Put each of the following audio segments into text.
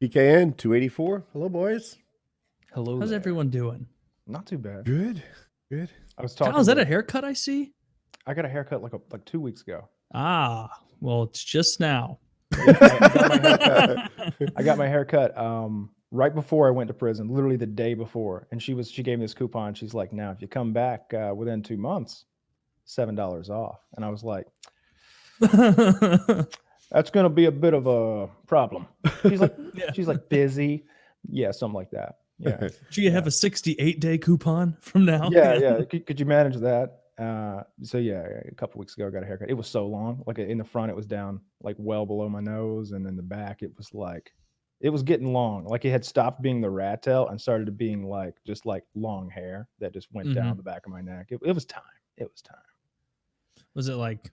PKN 284. Hello, boys. Hello. How's there. everyone doing? Not too bad. Good. Good. I was talking. Kyle, is that a haircut I see? I got a haircut like a, like two weeks ago. Ah, well, it's just now. I got my haircut um, right before I went to prison, literally the day before. And she was she gave me this coupon. She's like, "Now, if you come back uh, within two months, seven dollars off." And I was like, "That's gonna be a bit of a problem." She's like, Yeah. "She's like busy, yeah, something like that." Yeah, Do you have a 68 day coupon from now? yeah, yeah. Could, could you manage that? Uh, so yeah, a couple weeks ago, I got a haircut. It was so long. Like in the front, it was down like well below my nose, and in the back, it was like it was getting long. Like it had stopped being the rat tail and started being like just like long hair that just went down the back of my neck. It, it was time. It was time. Was it like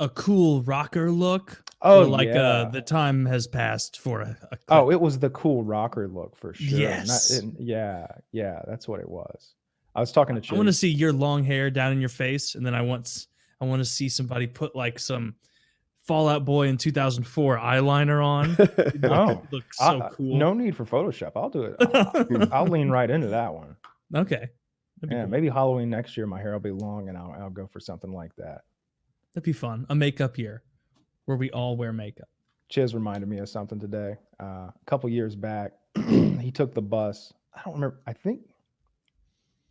a cool rocker look? Oh, like yeah. uh, the time has passed for a, a Oh, it was the cool rocker look for sure. Not- Yes. it- yeah, yeah, that's what it was. I was talking to you. I want to see your long hair down in your face, and then I want I want to see somebody put like some Fall Out Boy in 2004 eyeliner on. Oh, it'd so I- cool. No need for Photoshop. I'll do it. I'll, I'll lean right into that one. okay, Yeah, cool. maybe Halloween next year, my hair will be long, and I'll I'll go for something like that. That'd be fun. A makeup year where we all wear makeup. Chiz reminded me of something today. Uh, a couple years back, he took the bus. I don't remember. I think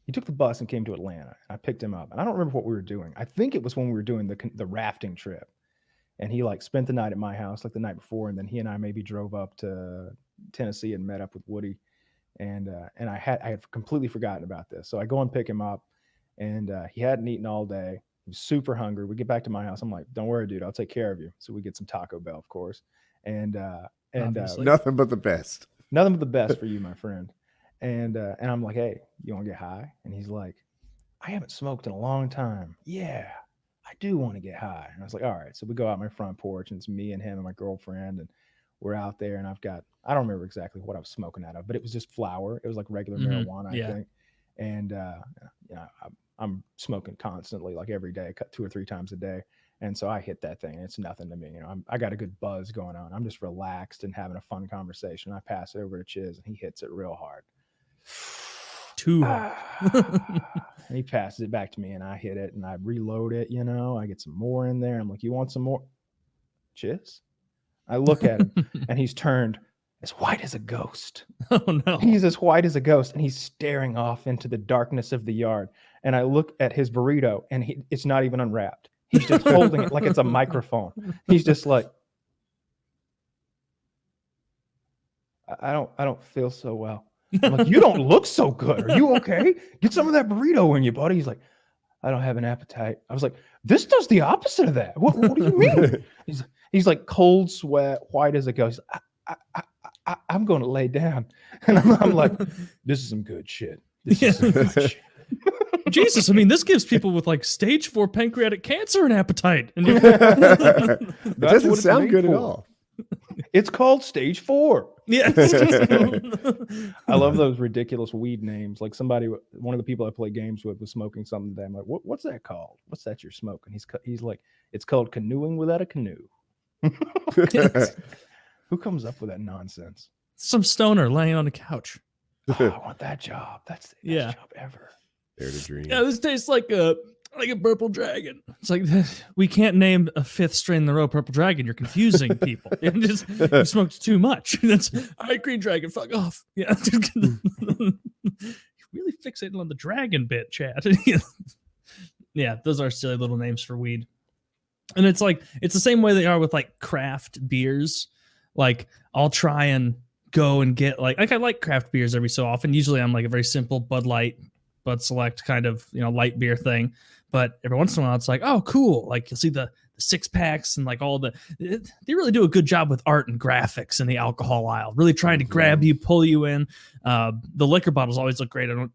he took the bus and came to Atlanta. I picked him up, and I don't remember what we were doing. I think it was when we were doing the the rafting trip, and he like spent the night at my house like the night before, and then he and I maybe drove up to Tennessee and met up with Woody, and uh, and I had I had completely forgotten about this. So I go and pick him up, and uh, he hadn't eaten all day. He was super hungry. We get back to my house. I'm like, "Don't worry, dude. I'll take care of you." So we get some Taco Bell, of course, and uh, and uh, Nothing but the best. nothing but the best for you, my friend. And uh, and I'm like, hey, you want to get high? And he's like, I haven't smoked in a long time. Yeah, I do want to get high. And I was like, all right. So we go out my front porch, and it's me and him and my girlfriend, and we're out there, and I've got I don't remember exactly what I was smoking out of, but it was just flour. It was like regular Mhm, marijuana, I yeah. think. And uh, you know, I'm, I'm smoking constantly, like every day, cut two or three times a day. And so I hit that thing. It's nothing to me. You know, I'm, I got a good buzz going on. I'm just relaxed and having a fun conversation. I pass it over to Chiz and he hits it real hard. Too hard. and he passes it back to me and I hit it and I reload it, you know, I get some more in there. I'm like, you want some more? Chiz? I look at him and he's turned as white as a ghost. oh no. He's as white as a ghost and he's staring off into the darkness of the yard. And I look at his burrito and he, it's not even unwrapped. He's just holding it like it's a microphone. He's just like, "I- don't, I don't feel so well. I'm like, you don't look so good. Are you okay? Get some of that burrito in you, buddy. He's like, I don't have an appetite. I was like, this does the opposite of that. What, what do you mean? he's he's like cold sweat, white as a ghost. I, I, I, I, I'm going to lay down, and I'm, I'm like, this is some good shit. This is some good shit. Jesus, I mean, this gives people with like stage four pancreatic cancer an appetite. And it doesn't sound made good at all. It's called stage four. yeah. I love those ridiculous weed names. Like somebody, one of the people I play games with was smoking something today. I'm like, what, what's that called? What's that you're smoking? He's he's like, it's called canoeing without a canoe. Who comes up with that nonsense? Some stoner laying on the couch. Oh, I want that job. That's the best Yeah. job ever. Dare to dream. Yeah, this tastes like a like a purple dragon. It's like we can't name a fifth strain in a row purple dragon. You're confusing people. You just you smoked too much. That's all right, green dragon. Fuck off. Yeah, really fixating on the dragon bit, Chad. yeah, those are silly little names for weed. And it's like it's the same way they are with like craft beers. Like I'll try and go and get like like I like craft beers every so often. Usually I'm like a very simple Bud Light, Bud Select kind of you know light beer thing. But every once in a while it's like oh cool, like you'll see the, the six packs and like all the it- they really do a good job with art and graphics in the alcohol aisle. Really trying to grab you, pull you in. Uh, the liquor bottles always look great. I don't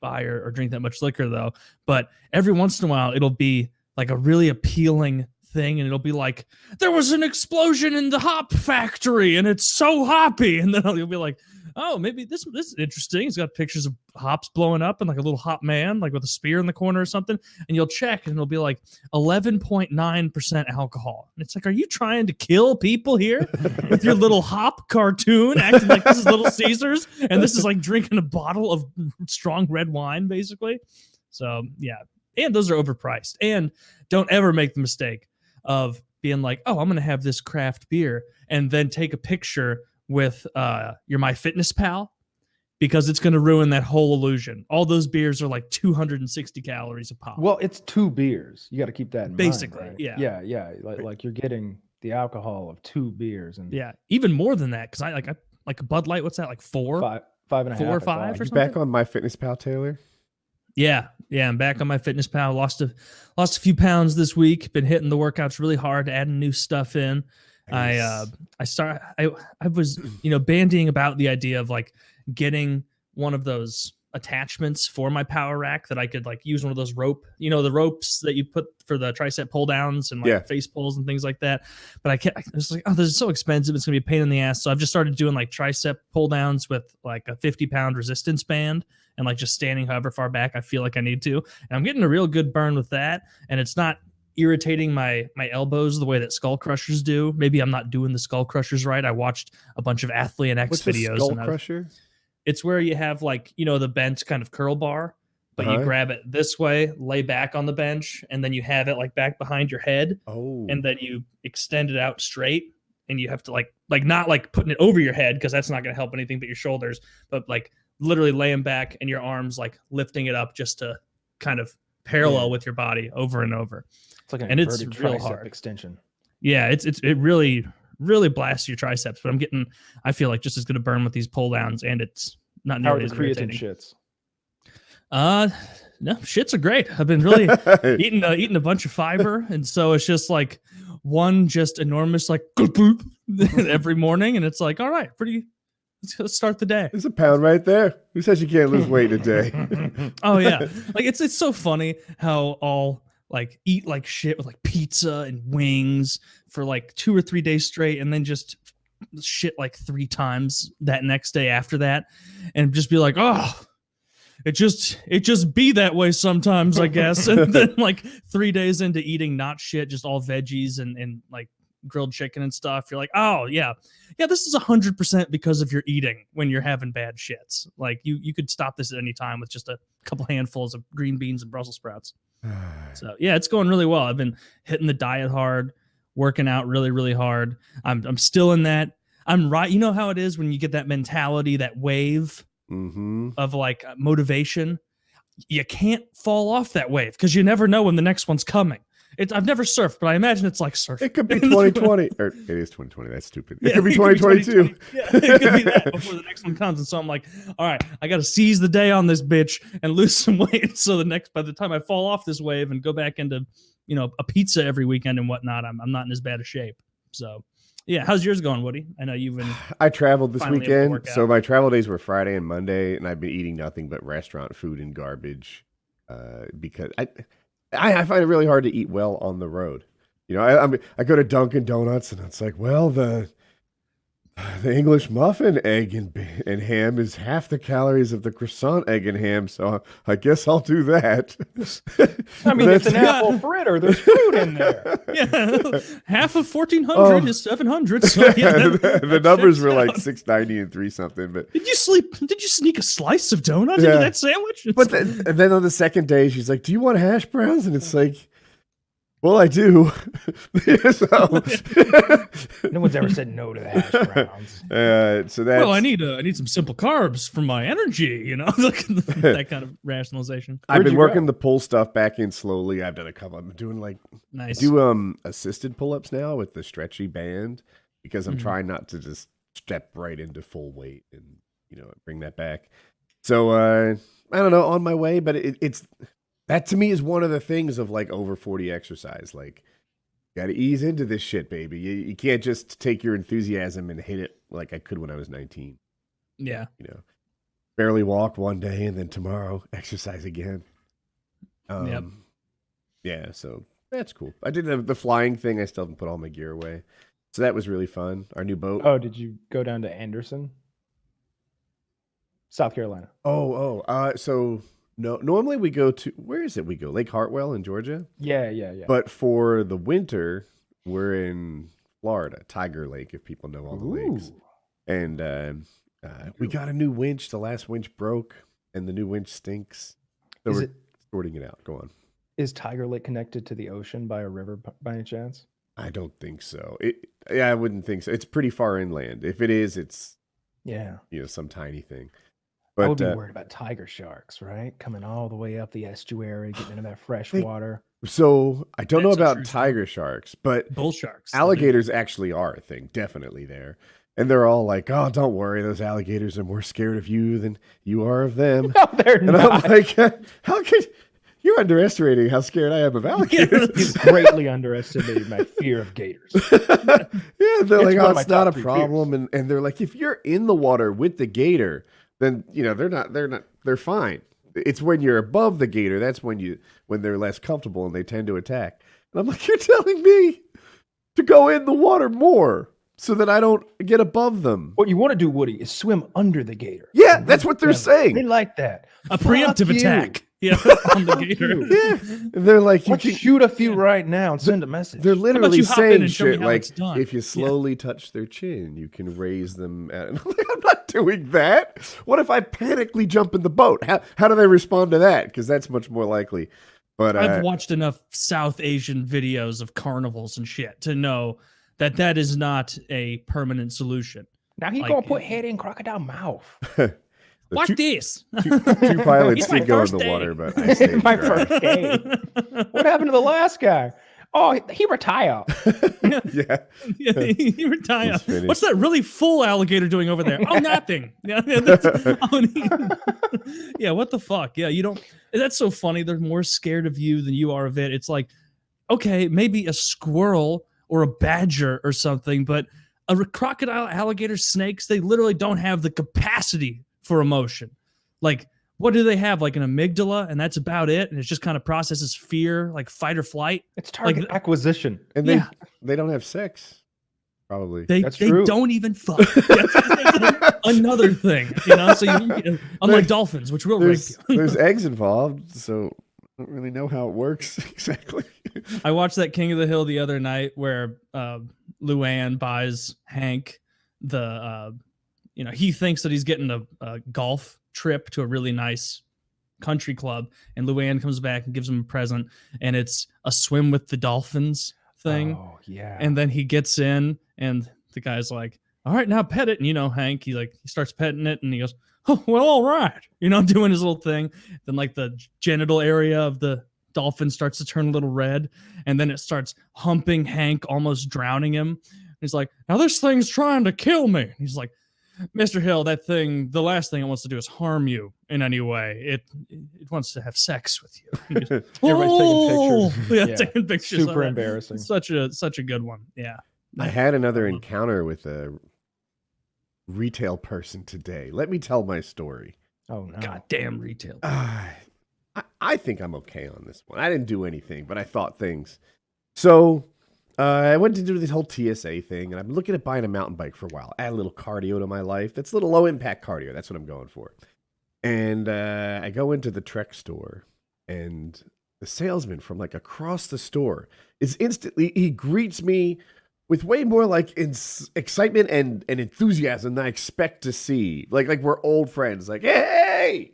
buy or, or drink that much liquor though, but every once in a while it'll be like a really appealing thing and it'll be like there was an explosion in the hop factory and it's so hoppy and then you'll be like oh, maybe this this is interesting. It's got pictures of hops blowing up and like a little hop man, like with a spear in the corner or something. And you'll check and it'll be like 11.9% alcohol. And it's like, are you trying to kill people here with your little hop cartoon acting like this is Little Caesars? And this is like drinking a bottle of strong red wine, basically. So yeah. And those are overpriced. And don't ever make the mistake of being like, oh, I'm gonna have this craft beer and then take a picture with uh your MyFitnessPal because it's gonna ruin that whole illusion. All those beers are like 260 calories a pop. Well, it's two beers. You got to keep that in Basically, mind. right? yeah. Yeah, yeah. Like, like you're getting the alcohol of two beers and yeah, even more than that, because I like I like a Bud Light, what's that, like four? five, five and a half. Four or five or something? back on MyFitnessPal, Taylor? Yeah, yeah, I'm back on MyFitnessPal. Lost a lost a few pounds this week. Been hitting the workouts really hard, adding new stuff in. I uh I start I I was you know bandying about the idea of like getting one of those attachments for my power rack that I could like use one of those rope, you know, the ropes that you put for the tricep pull downs and like Yeah. face pulls and things like that. But I can't I was like, oh, this is so expensive. It's gonna be a pain in the ass. So I've just started doing like tricep pull downs with like a 50 pound resistance band and like just standing however far back I feel like I need to. And I'm getting a real good burn with that. And it's not irritating my my elbows the way that skull crushers do. Maybe I'm not doing the skull crushers right. I watched a bunch of Athlean-X What's videos. skull and crusher? it's where you have like you know the bent kind of curl bar but you Uh-huh. grab it this way lay back on the bench and then you have it like back behind your head Oh, and then you extend it out straight and you have to like like not like putting it over your head because that's not going to help anything but your shoulders but like literally laying back and your arms like lifting it up just to kind of parallel Yeah. with your body over and over It's like an And it's inverted real tricep hard. extension. yeah it's it's it really really blasts your triceps but i'm getting i feel like just as good a burn with these pull downs and it's not How are nearly the as creatine shits? Uh, no, shits are great. I've been really eating uh, eating a bunch of fiber, and so it's just like one just enormous like boop every morning, and it's like all right, pretty. Let's, let's start the day. There's a pound right there. Who says you can't lose weight in a day? Oh yeah, like it's it's so funny how all like eat like shit with like pizza and wings for like two or three days straight, and then just shit like three times that next day after that, and just be like, oh, it just it just be that way sometimes, I guess. and then like three days into eating not shit, just all veggies and and like grilled chicken and stuff, you're like, oh yeah, yeah, this is a hundred percent because of your eating when you're having bad shits. Like you you could stop this at any time with just a couple handfuls of green beans and Brussels sprouts. So yeah, it's going really well. I've been hitting the diet hard, working out really, really hard. I'm I'm still in that. I'm right. You know how it is when you get that mentality, that wave mm-hmm. of like motivation. You can't fall off that wave because you never know when the next one's coming. It's I've never surfed, but I imagine it's like surfing. It could be 2020. or it is 2020. That's stupid. It Yeah, could be it could be 2022. 2020. Yeah, it could be that before the next one comes. And so I'm like, all right, I got to seize the day on this bitch and lose some weight. So the next, by the time I fall off this wave and go back into, you know, a pizza every weekend and whatnot, I'm, I'm not in as bad a shape. So, yeah, how's yours going, Woody? I know you've been. I traveled this Finally able to weekend, so my travel days were Friday and Monday, and I've been eating nothing but restaurant food and garbage uh, because I, I I find it really hard to eat well on the road. You know, I I'm, I go to Dunkin' Donuts and it's like, well, the the English muffin, egg and and ham is half the calories of the croissant, egg and ham. So I guess I'll do that. I mean, it's an That's- apple fritter. There's fruit in there. Yeah, half of 1400 Oh. is 700. So yeah, that- the, the numbers checks were like six ninety and three something, but Did you sleep? Did you sneak a slice of donut into that sandwich? It's But like- then, and then on the second day, she's like, "Do you want hash browns?" And it's like, "Well, I do." so, No one's ever said no to the hash browns. uh, so that's. well, I need uh, I need some simple carbs for my energy. You know, that kind of rationalization. I've Where'd been working go? the pull stuff back in slowly. I've done a couple. I'm doing like I Nice. do um assisted pull ups now with the stretchy band because I'm Mhm. trying not to just step right into full weight and you know bring that back. So uh, I don't know on my way, but it, it's that to me is one of the things of like over 40 exercise. Like, you got to ease into this shit, baby. You, you can't just take your enthusiasm and hit it like I could when I was 19. yeah. You know, barely walk one day and then tomorrow exercise again. Um, Yep. Yeah, so that's cool. I did the, the flying thing. I still haven't put all my gear away. So that was really fun. Our new boat. Oh, did you go down to Anderson? South Carolina. Oh, oh. Uh, so no, normally we go to where is it? We go Lake Hartwell in Georgia, Yeah, yeah, yeah. but for the winter we're in Florida, Tiger Lake, if people know all the lakes. And uh, uh, we got a new winch. The last winch broke, and the new winch stinks. So Is we're it sorting it out. Go on. is Tiger Lake connected to the ocean by a river by any chance? I don't think so. It, yeah, I wouldn't think so. It's pretty far inland. If it is, it's Yeah. you know some tiny thing. I would be uh, worried about tiger sharks, right? Coming all the way up the estuary, getting into that fresh They- water. so I don't know That's a about true story. tiger sharks, but Bull sharks. alligators actually are a thing, definitely there. And they're all like, "Oh, don't worry, those alligators are more scared of you than you are of them." No, they're And I'm like, "How could you're underestimating how scared I am of alligators?" You've greatly underestimated my fear of gators. yeah, they're like, "Oh, it's not a three problem, and and they're like, if you're in the water with the gator, then you know they're not, they're not, they're fine. It's when you're above the gator that's when you when they're less comfortable and they tend to attack. And I'm like, you're telling me to go in the water more so that I don't get above them. What you want to do, Woody, is swim under the gator. Yeah, that's what they're together. saying. They like that. A preemptive attack. Yeah, on the gator. Yeah, they're like, you can, shoot a few right now and send a message. They're literally you hop in saying and show me shit like, if you slowly touch their chin, you can raise them. At... And I'm I'm not doing that. What if I panically jump in the boat? How how do they respond to that? Because that's much more likely. But uh, I've watched enough South Asian videos of carnivals and shit to know that that is not a permanent solution. now he's like- gonna put head in crocodile mouth. the Watch two, this. two, two pilots did go in the day. water, but I stayed My dry. first day. What happened to the last guy? Oh, he- he retired. yeah, Yeah, he retired. What's that really full alligator doing over there? Oh, nothing. Yeah, yeah, that's- oh, he- yeah, what the fuck? Yeah, you don't. That's so funny. They're more scared of you than you are of it. It's like, okay, maybe a squirrel or a badger or something, but a crocodile, alligator, snakes, they literally don't have the capacity for emotion. Like, what do they have? Like an amygdala, and that's about it. And it just kind of processes fear, like fight or flight. It's target Like- acquisition. and they Yeah. they don't have sex, probably. They That's they true. don't even fuck. Another thing, you know. So you, unlike dolphins, which will rape there's you. there's eggs involved, so I don't really know how it works exactly. I watched that King of the Hill the other night where uh, Luann buys Hank the, uh, you know, he thinks that he's getting a, a golf trip to a really nice country club, and Luann comes back and gives him a present, and it's a swim with the dolphins thing. Oh yeah. And then he gets in, and the guy's like, "All right, now pet it." And you know, Hank, he like he starts petting it, and he goes, "Oh, well, all right," you know, doing his little thing. Then like the genital area of the dolphin starts to turn a little red, and then it starts humping Hank, almost drowning him. He's like, "Now this thing's trying to kill me." And he's like. Mr. Hill, that thing, the last thing it wants to do is harm you in any way. It it wants to have sex with you. He Everybody's "Oh!" taking pictures. Yeah, Yeah. taking pictures. of Super it. embarrassing. Such a such a good one. Yeah. I had another Mhm. encounter with a retail person today. Let me tell my story. Oh no. Goddamn retail. Uh, I, I think I'm okay on this one. I didn't do anything, but I thought things. So uh, I went to do this whole TSA thing, and I've been looking at buying a mountain bike for a while. Add a little cardio to my life. That's a little low impact cardio. That's what I'm going for. And uh, I go into the Trek store, and the salesman from like across the store is instantly he greets me with way more like ins- excitement and, and enthusiasm than I expect to see. Like like we're old friends. Like hey,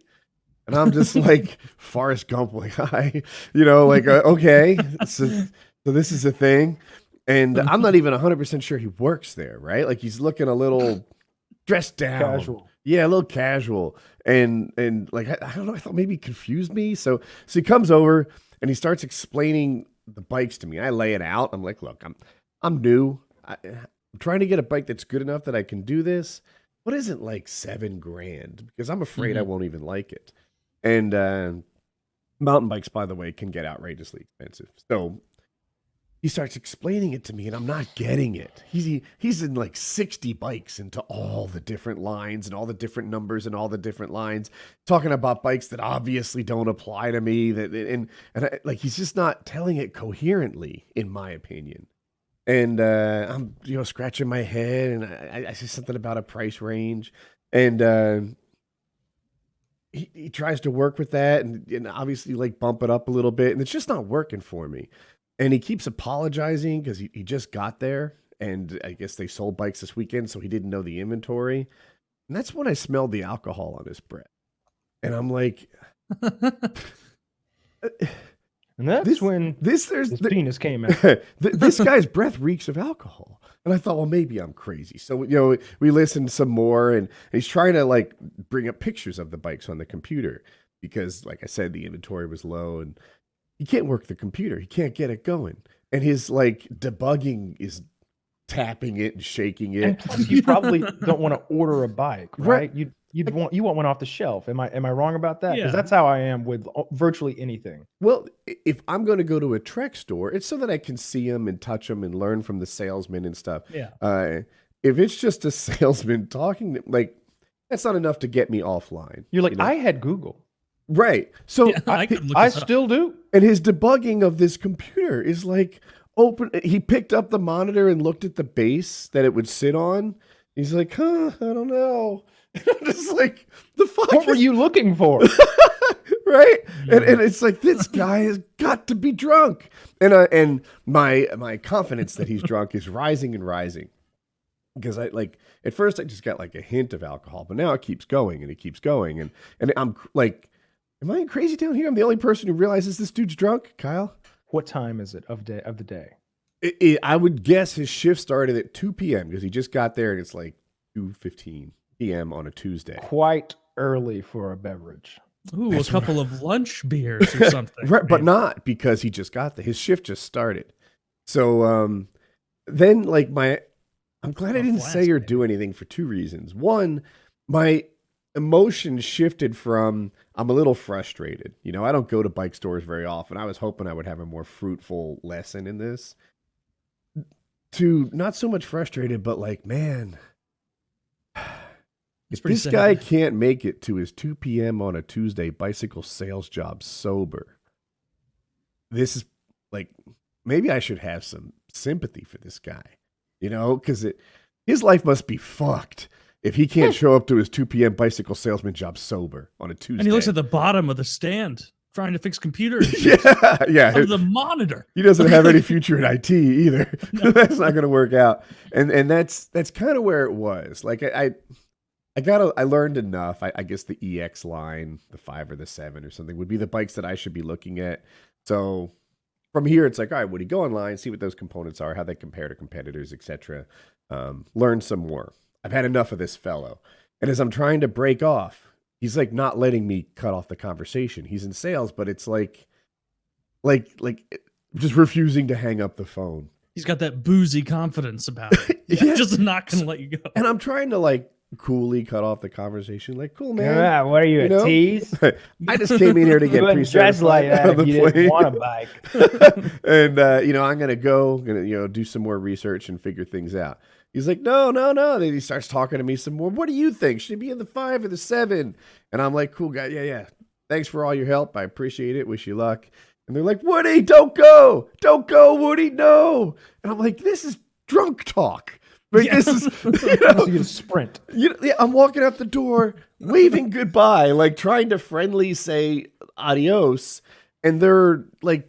and I'm just like Forrest Gump, like hi, you know, like uh, okay, so so this is a thing, and I'm not even 100 percent sure he works there, right? Like he's looking a little dressed down, Casual. yeah, a little casual, and and like I, I don't know, I thought maybe he confused me. So so he comes over and he starts explaining the bikes to me. I lay it out. I'm like, look, I'm I'm new. I, I'm trying to get a bike that's good enough that I can do this. What isn't like seven grand? Because I'm afraid I won't even like it. And uh, mountain bikes, by the way, can get outrageously expensive. So he starts explaining it to me, and I'm not getting it. He's he, he's in like 60 bikes into all the different lines and all the different numbers and all the different lines, talking about bikes that obviously don't apply to me. That and and I, like he's just not telling it coherently, in my opinion. And uh, I'm you know scratching my head, and I, I say something about a price range, and uh, he, he tries to work with that and, and obviously like bump it up a little bit, and it's just not working for me. And he keeps apologizing because he, he just got there, and I guess they sold bikes this weekend, so he didn't know the inventory. And that's when I smelled the alcohol on his breath, and I'm like, And that's This- when this there's his the- penis came out. Th- this guy's breath reeks of alcohol. And I thought, well, maybe I'm crazy. So, you know, we listened some more and he's trying to like bring up pictures of the bikes on the computer because, like I said, the inventory was low and he can't work the computer. He can't get it going. And his like debugging is tapping it and shaking And it. plus, you probably don't want to order a bike, Right. right? You you'd want you want one off the shelf. Am I am I wrong about that? Because Yeah. that's how I am with virtually anything. Well, if I'm going to go to a Trek store, it's so that I can see them and touch them and learn from the salesman and stuff. yeah. Uh, if it's just a salesman talking, like that's not enough to get me offline. You're like, you know? I had Google. Right. So, Yeah, I, I I still do. and his debugging of this computer is like open. He picked up the monitor and looked at the base that it would sit on. He's like, huh, I don't know. I'm just like, the fuck What were you looking for? right? And, and it's like this guy has got to be drunk, and uh, and my my confidence that he's drunk is rising and rising because I like at first I just got like a hint of alcohol, but now it keeps going and it keeps going, and and I'm like, am I crazy down here? I'm the only person who realizes this dude's drunk, Kyle. what time is it of day of the day? It, it, I would guess his shift started at 2 p.m. because he just got there and it's like 2:15 p.m. on a Tuesday. Quite early for a beverage. Ooh, a That's couple of lunch beers or something. Right, but not because he just got there. His shift just started. So um then like my I'm glad I didn't say or do anything for two reasons. One, my emotion shifted from I'm a little frustrated. You know, I don't go to bike stores very often. I was hoping I would have a more fruitful lesson in this. To not so much frustrated, but like, man, if this sad. guy can't make it to his 2 p.m. on a Tuesday bicycle sales job sober, this is like maybe I should have some sympathy for this guy, you know, because it his life must be fucked if he can't show up to his 2 p.m. bicycle salesman job sober on a Tuesday. And he looks at the bottom of the stand trying to fix computers. yeah, yeah. of the monitor. He doesn't have any future in IT either. that's not going to work out. And and that's that's kind of where it was. Like I I, I got I learned enough. I, I guess the EX line, the five or the seven or something, would be the bikes that I should be looking at. So from here, it's like, all right, would he go online, see what those components are, how they compare to competitors, etc. Um, learn some more. I've had enough of this fellow. And as I'm trying to break off, he's like not letting me cut off the conversation. He's in sales, but it's like, like, like just refusing to hang up the phone. He's got that boozy confidence about it. Yeah. Just not gonna let you go. And I'm trying to like coolly cut off the conversation. Like, cool, man. Yeah, what are you, you a know? tease? I just came in here to get wouldn't dress like that if the you didn't want a bike. and uh, you know, I'm gonna go, gonna you know, do some more research and figure things out. He's like, no, no, no. Then he starts talking to me some more. What do you think? Should he be in the five or the seven? And I'm like, cool guy, yeah, yeah. Thanks for all your help. I appreciate it. Wish you luck. And they're like, Woody, don't go, don't go, Woody, no. And I'm like, this is drunk talk. Like Yeah. this is, you know, you sprint. you know, yeah, I'm walking out the door, waving goodbye, like trying to friendly say adios, and they're like,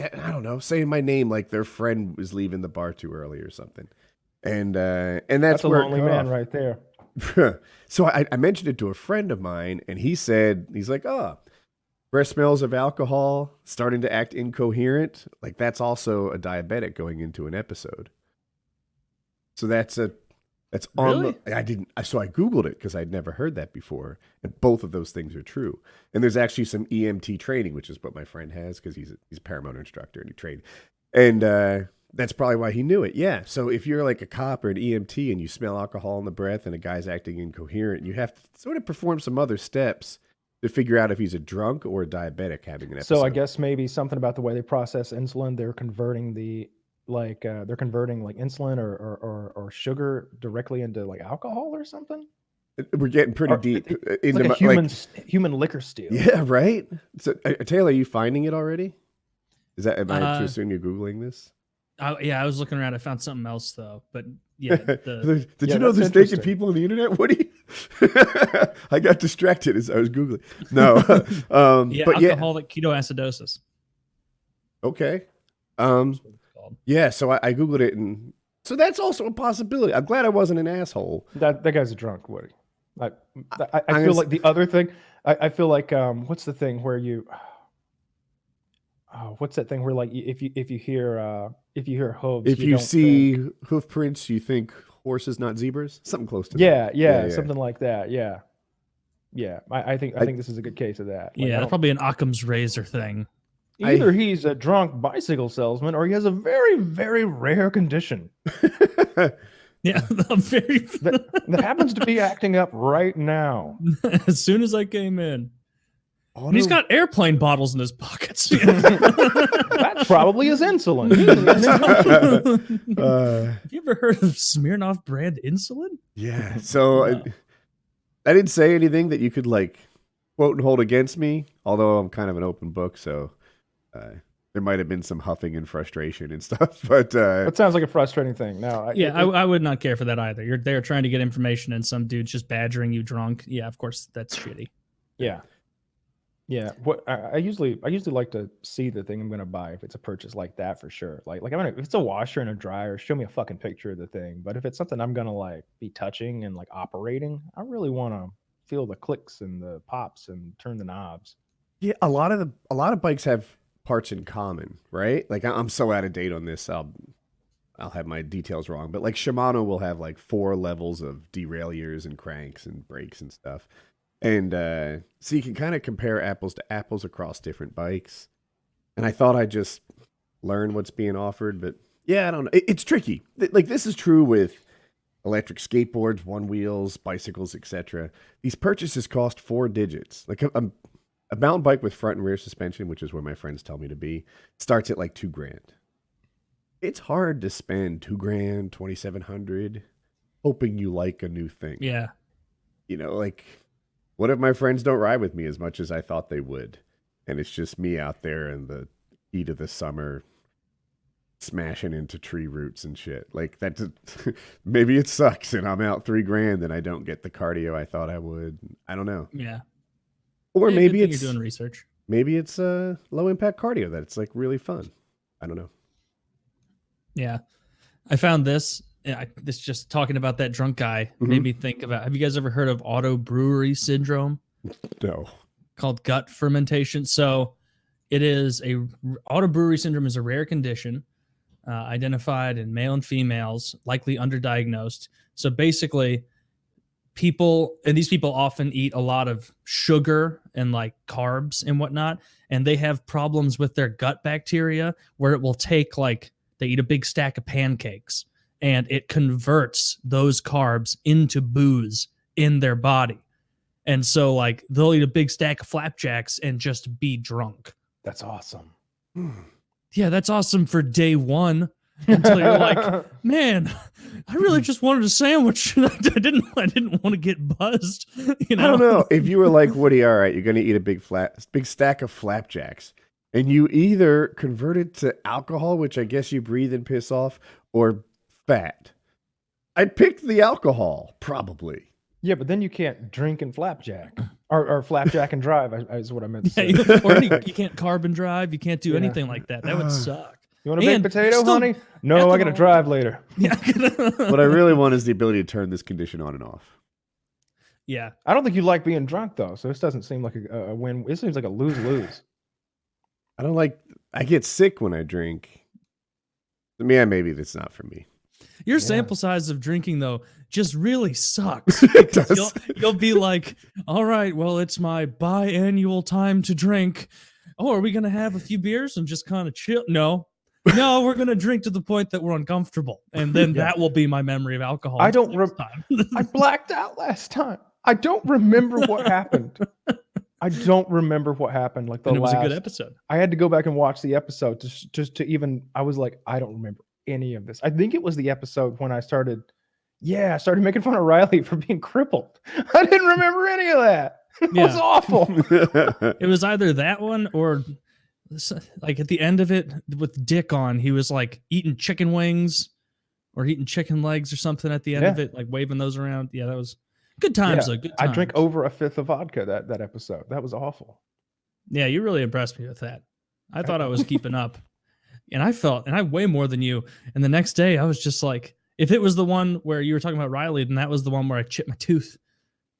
I don't know, saying my name like their friend was leaving the bar too early or something, and uh, and that's, That's, a lonely man off. right there. so I, I mentioned it to a friend of mine, and he said he's like, oh. Breath smells of alcohol, starting to act incoherent. Like that's also a diabetic going into an episode. So that's a that's on Really? the I didn't so I googled it because I'd never heard that before. And both of those things are true. And there's actually some EMT training, which is what my friend has because he's a, he's a paramount instructor and he trained. And uh that's probably why he knew it. Yeah. So if you're like a cop or an EMT and you smell alcohol in the breath and a guy's acting incoherent, you have to sort of perform some other steps to figure out if he's a drunk or a diabetic having an episode. So I guess maybe something about the way they process insulin, they're converting the like uh, they're converting like insulin or, or or or sugar directly into like alcohol or something. we're getting pretty Or- deep uh, It's into like a my- human like- human liquor steal. Yeah, right. So, uh, Taylor, are you finding it already? Is that am I Uh, to assume you're googling this? I, yeah, I was looking around. I found something else though, but yeah, the, Did Yeah, you know that's there's naked people on the internet, Woody? I got distracted as I was googling. No, um, yeah, but yeah, alcoholic ketoacidosis. okay, um, That's what it's called. yeah. So I, I googled it, and so that's also a possibility. I'm glad I wasn't an asshole. That that guy's a drunk, Woody. I I, I feel gonna like the other thing. I, I feel like um, what's the thing where you? Oh, what's that thing where like if you if you hear uh if you hear hooves, If you, don't see think- hoof prints, you think horses, not zebras. Something close to that. yeah, yeah, yeah. something like that, yeah, yeah. I, I think I, I- think this is a good case of that. Like, Yeah, don't- probably an Occam's razor thing. I- either he's a drunk bicycle salesman or he has a very very rare condition Yeah, I'm very. that, that happens to be acting up right now. as soon as I came in, Auto- and he's got airplane bottles in his pockets. That's probably his insulin. uh, Have you ever heard of Smirnoff brand insulin? Yeah. So I, No. I didn't say anything that you could like quote and hold against me, although I'm kind of an open book, so uh, there might have been some huffing and frustration and stuff. But uh, that sounds like a frustrating thing. No, I, Yeah, it- I, I would not care for that either. You're there trying to get information, and some dude's just badgering you drunk. Yeah, of course that's shitty. Yeah. Yeah. What I, I usually I usually like to see the thing I'm gonna buy if it's a purchase like that for sure. Like like I'm gonna if it's a washer and a dryer, show me a fucking picture of the thing. But if it's something I'm gonna like be touching and like operating, I really wanna feel the clicks and the pops and turn the knobs. yeah, a lot of the a lot of bikes have parts in common, right? Like I- I'm so out of date on this. I'll I'll have my details wrong, but like Shimano will have like four levels of derailleurs and cranks and brakes and stuff. And uh, so you can kind of compare apples to apples across different bikes. And I thought I'd just learn what's being offered, but yeah, I don't know. It, it's tricky. Like this is true with electric skateboards, one wheels, bicycles, etc. These purchases cost four digits. Like a, a, a mountain bike with front and rear suspension, which is where my friends tell me to be, starts at like two grand. It's hard to spend two grand, twenty seven hundred, hoping you like a new thing Yeah, you know, like what if my friends don't ride with me as much as I thought they would? And it's just me out there in the heat of the summer smashing into tree roots and shit. Like that maybe it sucks and I'm out 3 grand and I don't get the cardio I thought I would. I don't know. yeah. Or Yeah, maybe it's you're doing research. maybe it's uh low impact cardio that it's like really fun. I don't know. Yeah, I found this. I, this just talking about that drunk guy Mhm. made me think about. Have you guys ever heard of auto brewery syndrome? No. called gut fermentation. So it is a auto brewery syndrome is a rare condition uh, identified in male and females, likely underdiagnosed. So basically, people and these people often eat a lot of sugar and like carbs and whatnot, and they have problems with their gut bacteria where it will take like they eat a big stack of pancakes and it converts those carbs into booze in their body. And so like they'll eat a big stack of flapjacks and just be drunk. That's awesome. Hmm. Yeah, that's awesome for day one. Until you're like, man, I really just wanted a sandwich. I didn't I didn't want to get buzzed. You know? I don't know. If you were like Woody, all right, you're going to eat a big flat, big stack of flapjacks, and you either convert it to alcohol, which I guess you breathe and piss off, or fat. I'd pick the alcohol, probably. yeah, but then you can't drink and flapjack. Or, or flapjack and drive is what I meant to Yeah, you, or any, you can't carbon drive. You can't do Yeah. anything like that. That would suck. You want a baked And potato, still honey? No, I got to drive later. Yeah. What I really want is the ability to turn this condition on and off. yeah. I don't think you like being drunk though, so this doesn't seem like a, a win. It seems like a lose lose. I don't like. I get sick when I drink. Yeah, maybe that's not for me. Your Yeah. sample size of drinking though just really sucks. It does. You'll, you'll be like, all right, well, it's my biannual time to drink. Oh, are we gonna have a few beers and just kind of chill? No. No, we're gonna drink to the point that we're uncomfortable, and then Yeah. that will be my memory of alcohol. I don't next rem- time. I blacked out last time. I don't remember what happened. I don't remember what happened. Like the and it was last, a good episode. I had to go back and watch the episode just just to even. I was like, I don't remember any of this. I think it was the episode when I started. Yeah, I started making fun of Riley for being crippled. I didn't remember any of that. It was awful. It was either that one or like at the end of it with Dick on, he was like eating chicken wings or eating chicken legs or something at the end of it, like waving those around. Yeah, that was good times. Yeah, though. Good times. I times. drank over a fifth of vodka that that episode. That was awful. Yeah, you really impressed me with that. I thought I was keeping up. And I felt, and I way more than you. And the next day, I was just like, if it was the one where you were talking about Riley, then that was the one where I chipped my tooth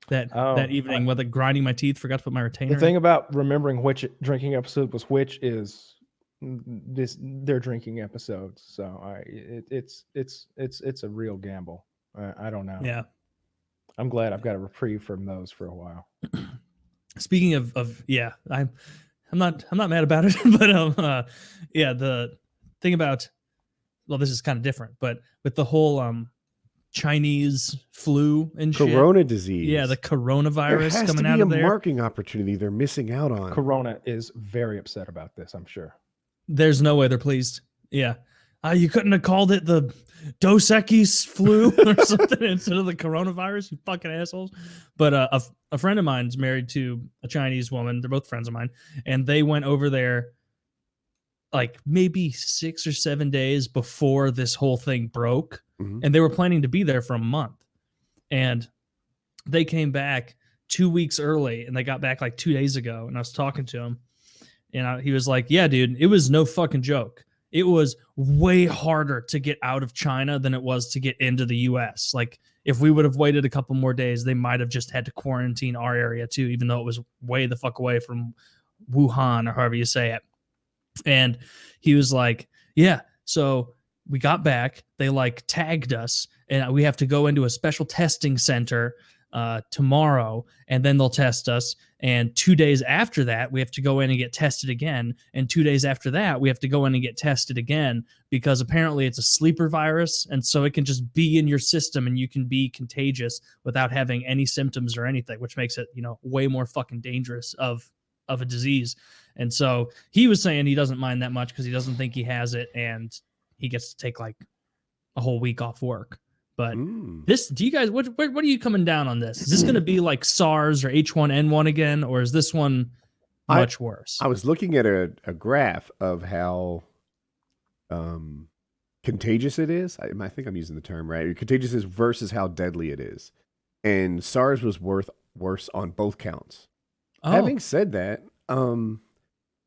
that Oh, that evening, I- like grinding my teeth, forgot to put my retainer. The thing about remembering which drinking episode was which is this their drinking episodes. So I it, it's it's it's it's a real gamble. I, I don't know. yeah. I'm glad I've got a reprieve from those for a while. Speaking of of yeah, I'm I'm not I'm not mad about it, but um uh, yeah, the thing about well, this is kind of different, but with the whole um Chinese flu and shit. Corona disease. Yeah, the coronavirus there coronavirus has coming to out be a there. marketing opportunity they're missing out on. Corona is very upset about this. I'm sure. There's no way they're pleased. Yeah. Uh, you couldn't have called it the Dos Equis flu or something instead of the coronavirus, you fucking assholes. But uh, a, a friend of mine's married to a Chinese woman. They're both friends of mine. And they went over there like maybe six or seven days before this whole thing broke. Mhm. And they were planning to be there for a month. And they came back two weeks early and they got back like two days ago. And I was talking to him and I, he was like, Yeah, dude, it was no fucking joke. It was way harder to get out of China than it was to get into the US. Like, if we would have waited a couple more days, they might have just had to quarantine our area too, even though it was way the fuck away from Wuhan or however you say it. And he was like, Yeah. So we got back. They like tagged us, and we have to go into a special testing center uh, tomorrow, and then they'll test us. And two days after that, we have to go in and get tested again. And two days after that, we have to go in and get tested again because apparently it's a sleeper virus. And so it can just be in your system and you can be contagious without having any symptoms or anything, which makes it, you know, way more fucking dangerous of of a disease. And so he was saying he doesn't mind that much because he doesn't think he has it and he gets to take like a whole week off work. But Mm. this, do you guys, what, what, what are you coming down on this? Is this going to be like SARS or H1N1 again, or is this one I- much worse? I was looking at a, a graph of how um, contagious it is. I, I think I'm using the term right. Contagious is versus how deadly it is. And SARS was worth worse on both counts. oh, Having said that, um,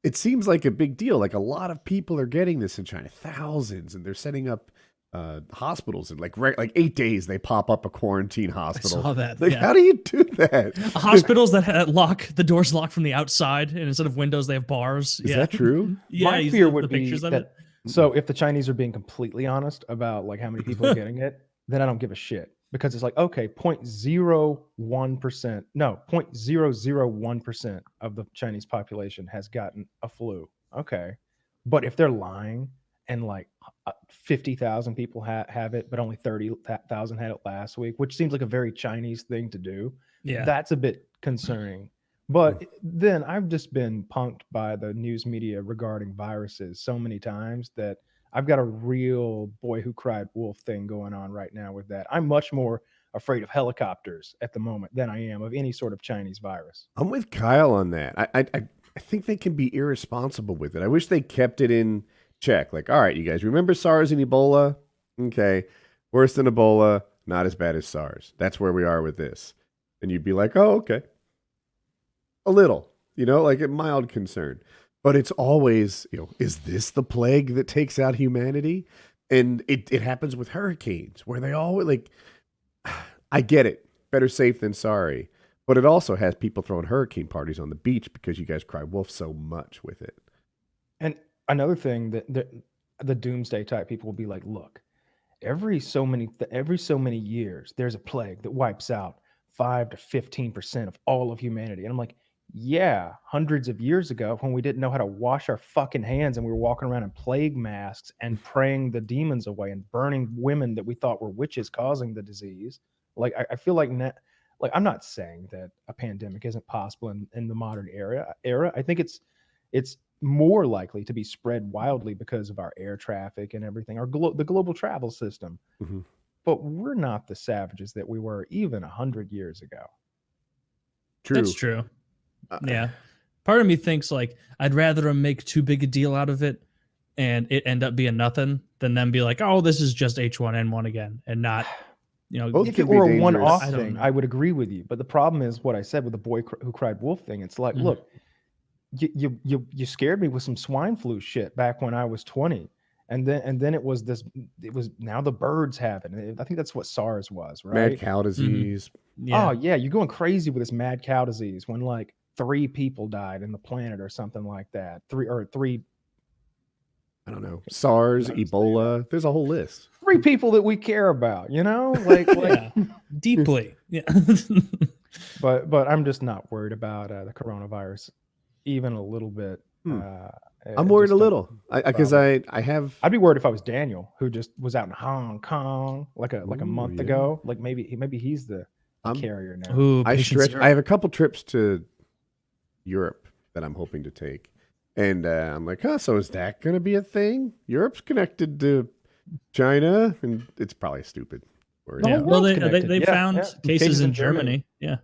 it seems like a big deal. Like a lot of people are getting this in China, thousands, and they're setting up uh, hospitals. And like re- like eight days, they pop up a quarantine I hospital. saw that. Like, yeah. how do you do that? Hospitals that ha- lock the doors lock from the outside, and instead of windows, they have bars. Is yeah. that true? Yeah, My fear would the be pictures that- it. So if the Chinese are being completely honest about like how many people are getting it, then I don't give a shit because it's like okay, 0.01 percent, no, 0.001 percent of the Chinese population has gotten a flu. Okay, but if they're lying and like uh, fifty thousand people ha- have it, but only thirty thousand had it last week, which seems like a very Chinese thing to do, Yeah. that's a bit concerning. But then I've just been punked by the news media regarding viruses so many times that I've got a real boy who cried wolf thing going on right now with that. I'm much more afraid of helicopters at the moment than I am of any sort of Chinese virus. I'm with Kyle on that. I, I I I think they can be irresponsible with it. I wish they kept it in check. Like, all right, you guys remember SARS and Ebola? Okay, worse than Ebola, not as bad as SARS. That's where we are with this. And you'd be like, oh, okay, a little, you know, like a mild concern. But it's always, you know, is this the plague that takes out humanity? And it it happens with hurricanes where they always like. I get it. Better safe than sorry. But it also has people throwing hurricane parties on the beach because you guys cry wolf so much with it. Another thing that the, the doomsday type people will be like, look, every so many every so many years there's a plague that wipes out 5 to 15% of all of humanity. And I'm like, yeah, hundreds of years ago when we didn't know how to wash our fucking hands and we were walking around in plague masks and praying the demons away and burning women that we thought were witches causing the disease. Like I, I feel like na- like I'm not saying that a pandemic isn't possible in, in the modern era era. I think it's it's more likely to be spread wildly because of our air traffic and everything, our glo- the global travel system. Mhm. But we're not the savages that we were even a hundred years ago. True. That's true. Uh, Yeah. Part of me thinks like I'd rather them make too big a deal out of it and it end up being nothing than them be like, oh, this is just H1N1 again, and not, you know, Both if could it were a one-off I thing, know. I would agree with you. But the problem is what I said with the boy cr- who cried wolf thing. It's like, Mhm. look, you, you you you scared me with some swine flu shit back when I was 20. And then and then it was this it was now the birds have it. I think that's what SARS was, right? Mad cow disease. yeah. Oh yeah, you're going crazy with this mad cow disease when like three people died in the planet or something like that. Three or three I don't know. SARS, I understand. Ebola. There's a whole list. three people that we care about, you know? Like like yeah, deeply. Yeah. but but I'm just not worried about uh, the coronavirus even a little bit. Hmm. Uh, I- I'm worried a don't- little. I because I, I have I'd be worried if I was Daniel, who just was out in Hong Kong like a like a Ooh, month yeah. ago. Like maybe maybe he's the I'm- carrier now. Ooh, I stretch. I have a couple trips to Europe that I'm hoping to take, and uh, I'm like, oh, so is that going to be a thing? Europe's connected to China, and it's probably stupid. Or, yeah. Well, they, they, they Yeah, found yeah. cases, in Germany. Yeah.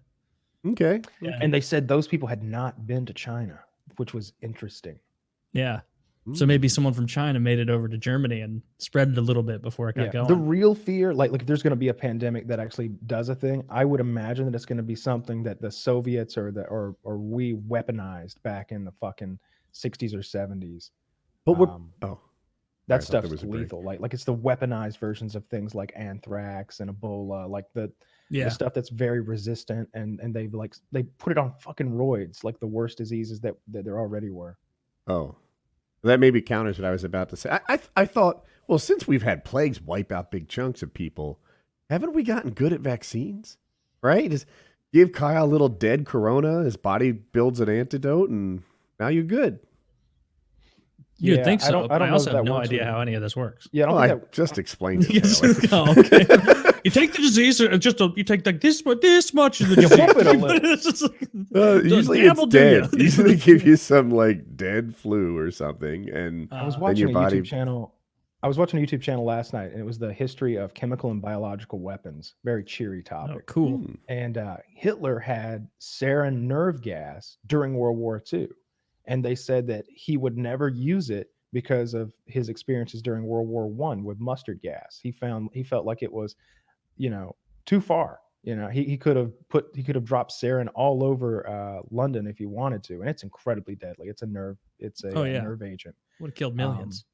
Okay. Yeah. And they said those people had not been to China, which was interesting. Yeah. Hmm. So maybe someone from China made it over to Germany and spread it a little bit before it got Yeah. going. The real fear, like like if there's going to be a pandemic that actually does a thing, I would imagine that it's going to be something that the Soviets or the or or we weaponized back in the fucking 60s or 70s. But we're Um, oh, that I thought there stuff's was a break. lethal. Like like it's the weaponized versions of things like anthrax and Ebola, like the yeah. the stuff that's very resistant and and they've like they put it on fucking roids, like the worst diseases that that there already were. oh, that maybe counters what I was about to say. I, I I thought, well, since we've had plagues wipe out big chunks of people, haven't we gotten good at vaccines? Right? Just give Kyle a little dead corona, his body builds an antidote, and now you're good. You'd Yeah, think I so. don't- but I I, don't know also have no idea how any of this works. Yeah, I don't Well, I that just explained it. Yes. Taylor. oh, okay. you take the disease, and just a, you take like this much, this much of the You disease. it a little. It's just like- Uh, usually it's dabble, do dead. Usually they give you some like dead flu or something, and I was watching your a body- YouTube channel. I was watching a YouTube channel last night, and it was the history of chemical and biological weapons. Very cheery oh, topic. cool. Hmm. And uh, Hitler had sarin nerve gas during World War II, and they said that he would never use it because of his experiences during World War One with mustard gas. He found he felt like it was, you know, too far. You know, he, he could have put he could have dropped sarin all over uh, London if he wanted to, and it's incredibly deadly. It's a nerve. It's a Oh, yeah. nerve agent. Would have killed millions.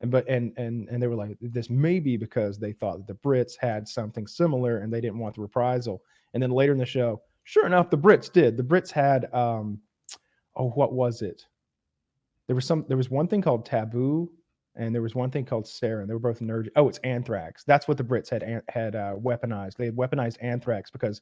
and but and and and they were like this may be because they thought that the brits had something similar and they didn't want the reprisal and then later in the show sure enough the brits did the brits had um oh what was it there was some there was one thing called tabun and there was one thing called sarin they were both nerve oh it's anthrax that's what the brits had had uh, weaponized they had weaponized anthrax because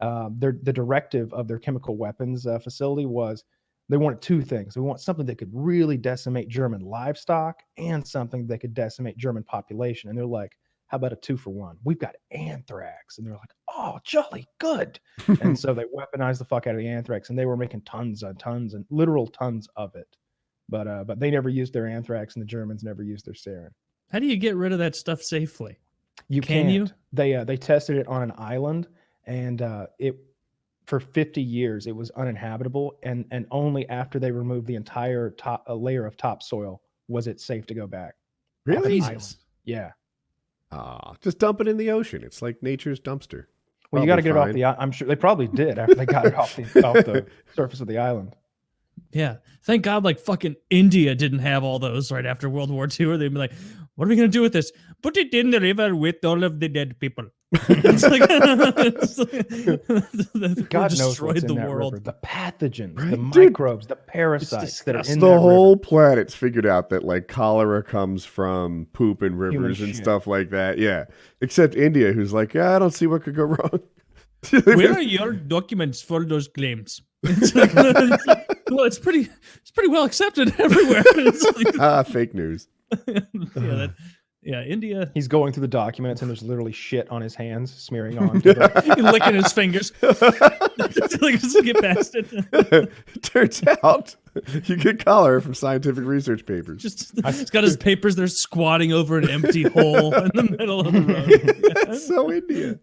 um, their the directive of their chemical weapons uh, facility was they wanted two things. We want something that could really decimate German livestock and something that could decimate German population. And they're like, how about a two for one? We've got anthrax. And they're like, oh, jolly good. and so they weaponized the fuck out of the anthrax and they were making tons and tons and literal tons of it. But uh, but they never used their anthrax and the Germans never used their sarin. How do you get rid of that stuff safely? You Can can't. you? They uh, they tested it on an island, and uh, it for 50 years it was uninhabitable, and and only after they removed the entire top a layer of topsoil was it safe to go back. really? island. Yeah. Ah, just dump it in the ocean. It's like nature's dumpster. Well, you got to Probably get it off the. i- I'm sure they probably did after they got it off the off the surface of the island. Yeah. Thank God, like fucking India didn't have all those right after World War II, or they'd be like, what are we going to do with this? Put it in the river with all of the dead people. it's like, it's like- God knows destroyed what's in the that world. river. The pathogens, the Right, dude. microbes, the parasites that are in the that whole river. planet's figured out that like cholera comes from poop in rivers and shit. stuff like that. Yeah, except India, who's like, yeah, I don't see what could go wrong. Where are your documents for those claims? It's like- it's like, well, it's pretty, it's pretty well accepted everywhere. It's like, ah, fake news. yeah, that, yeah, India He's going through the documents and there's literally shit on his hands smearing on, them. licking his fingers, like just get past it. Turns out you get cholera from scientific research papers. Just he's got his papers. They're squatting over an empty hole in the middle of the road. That's so India.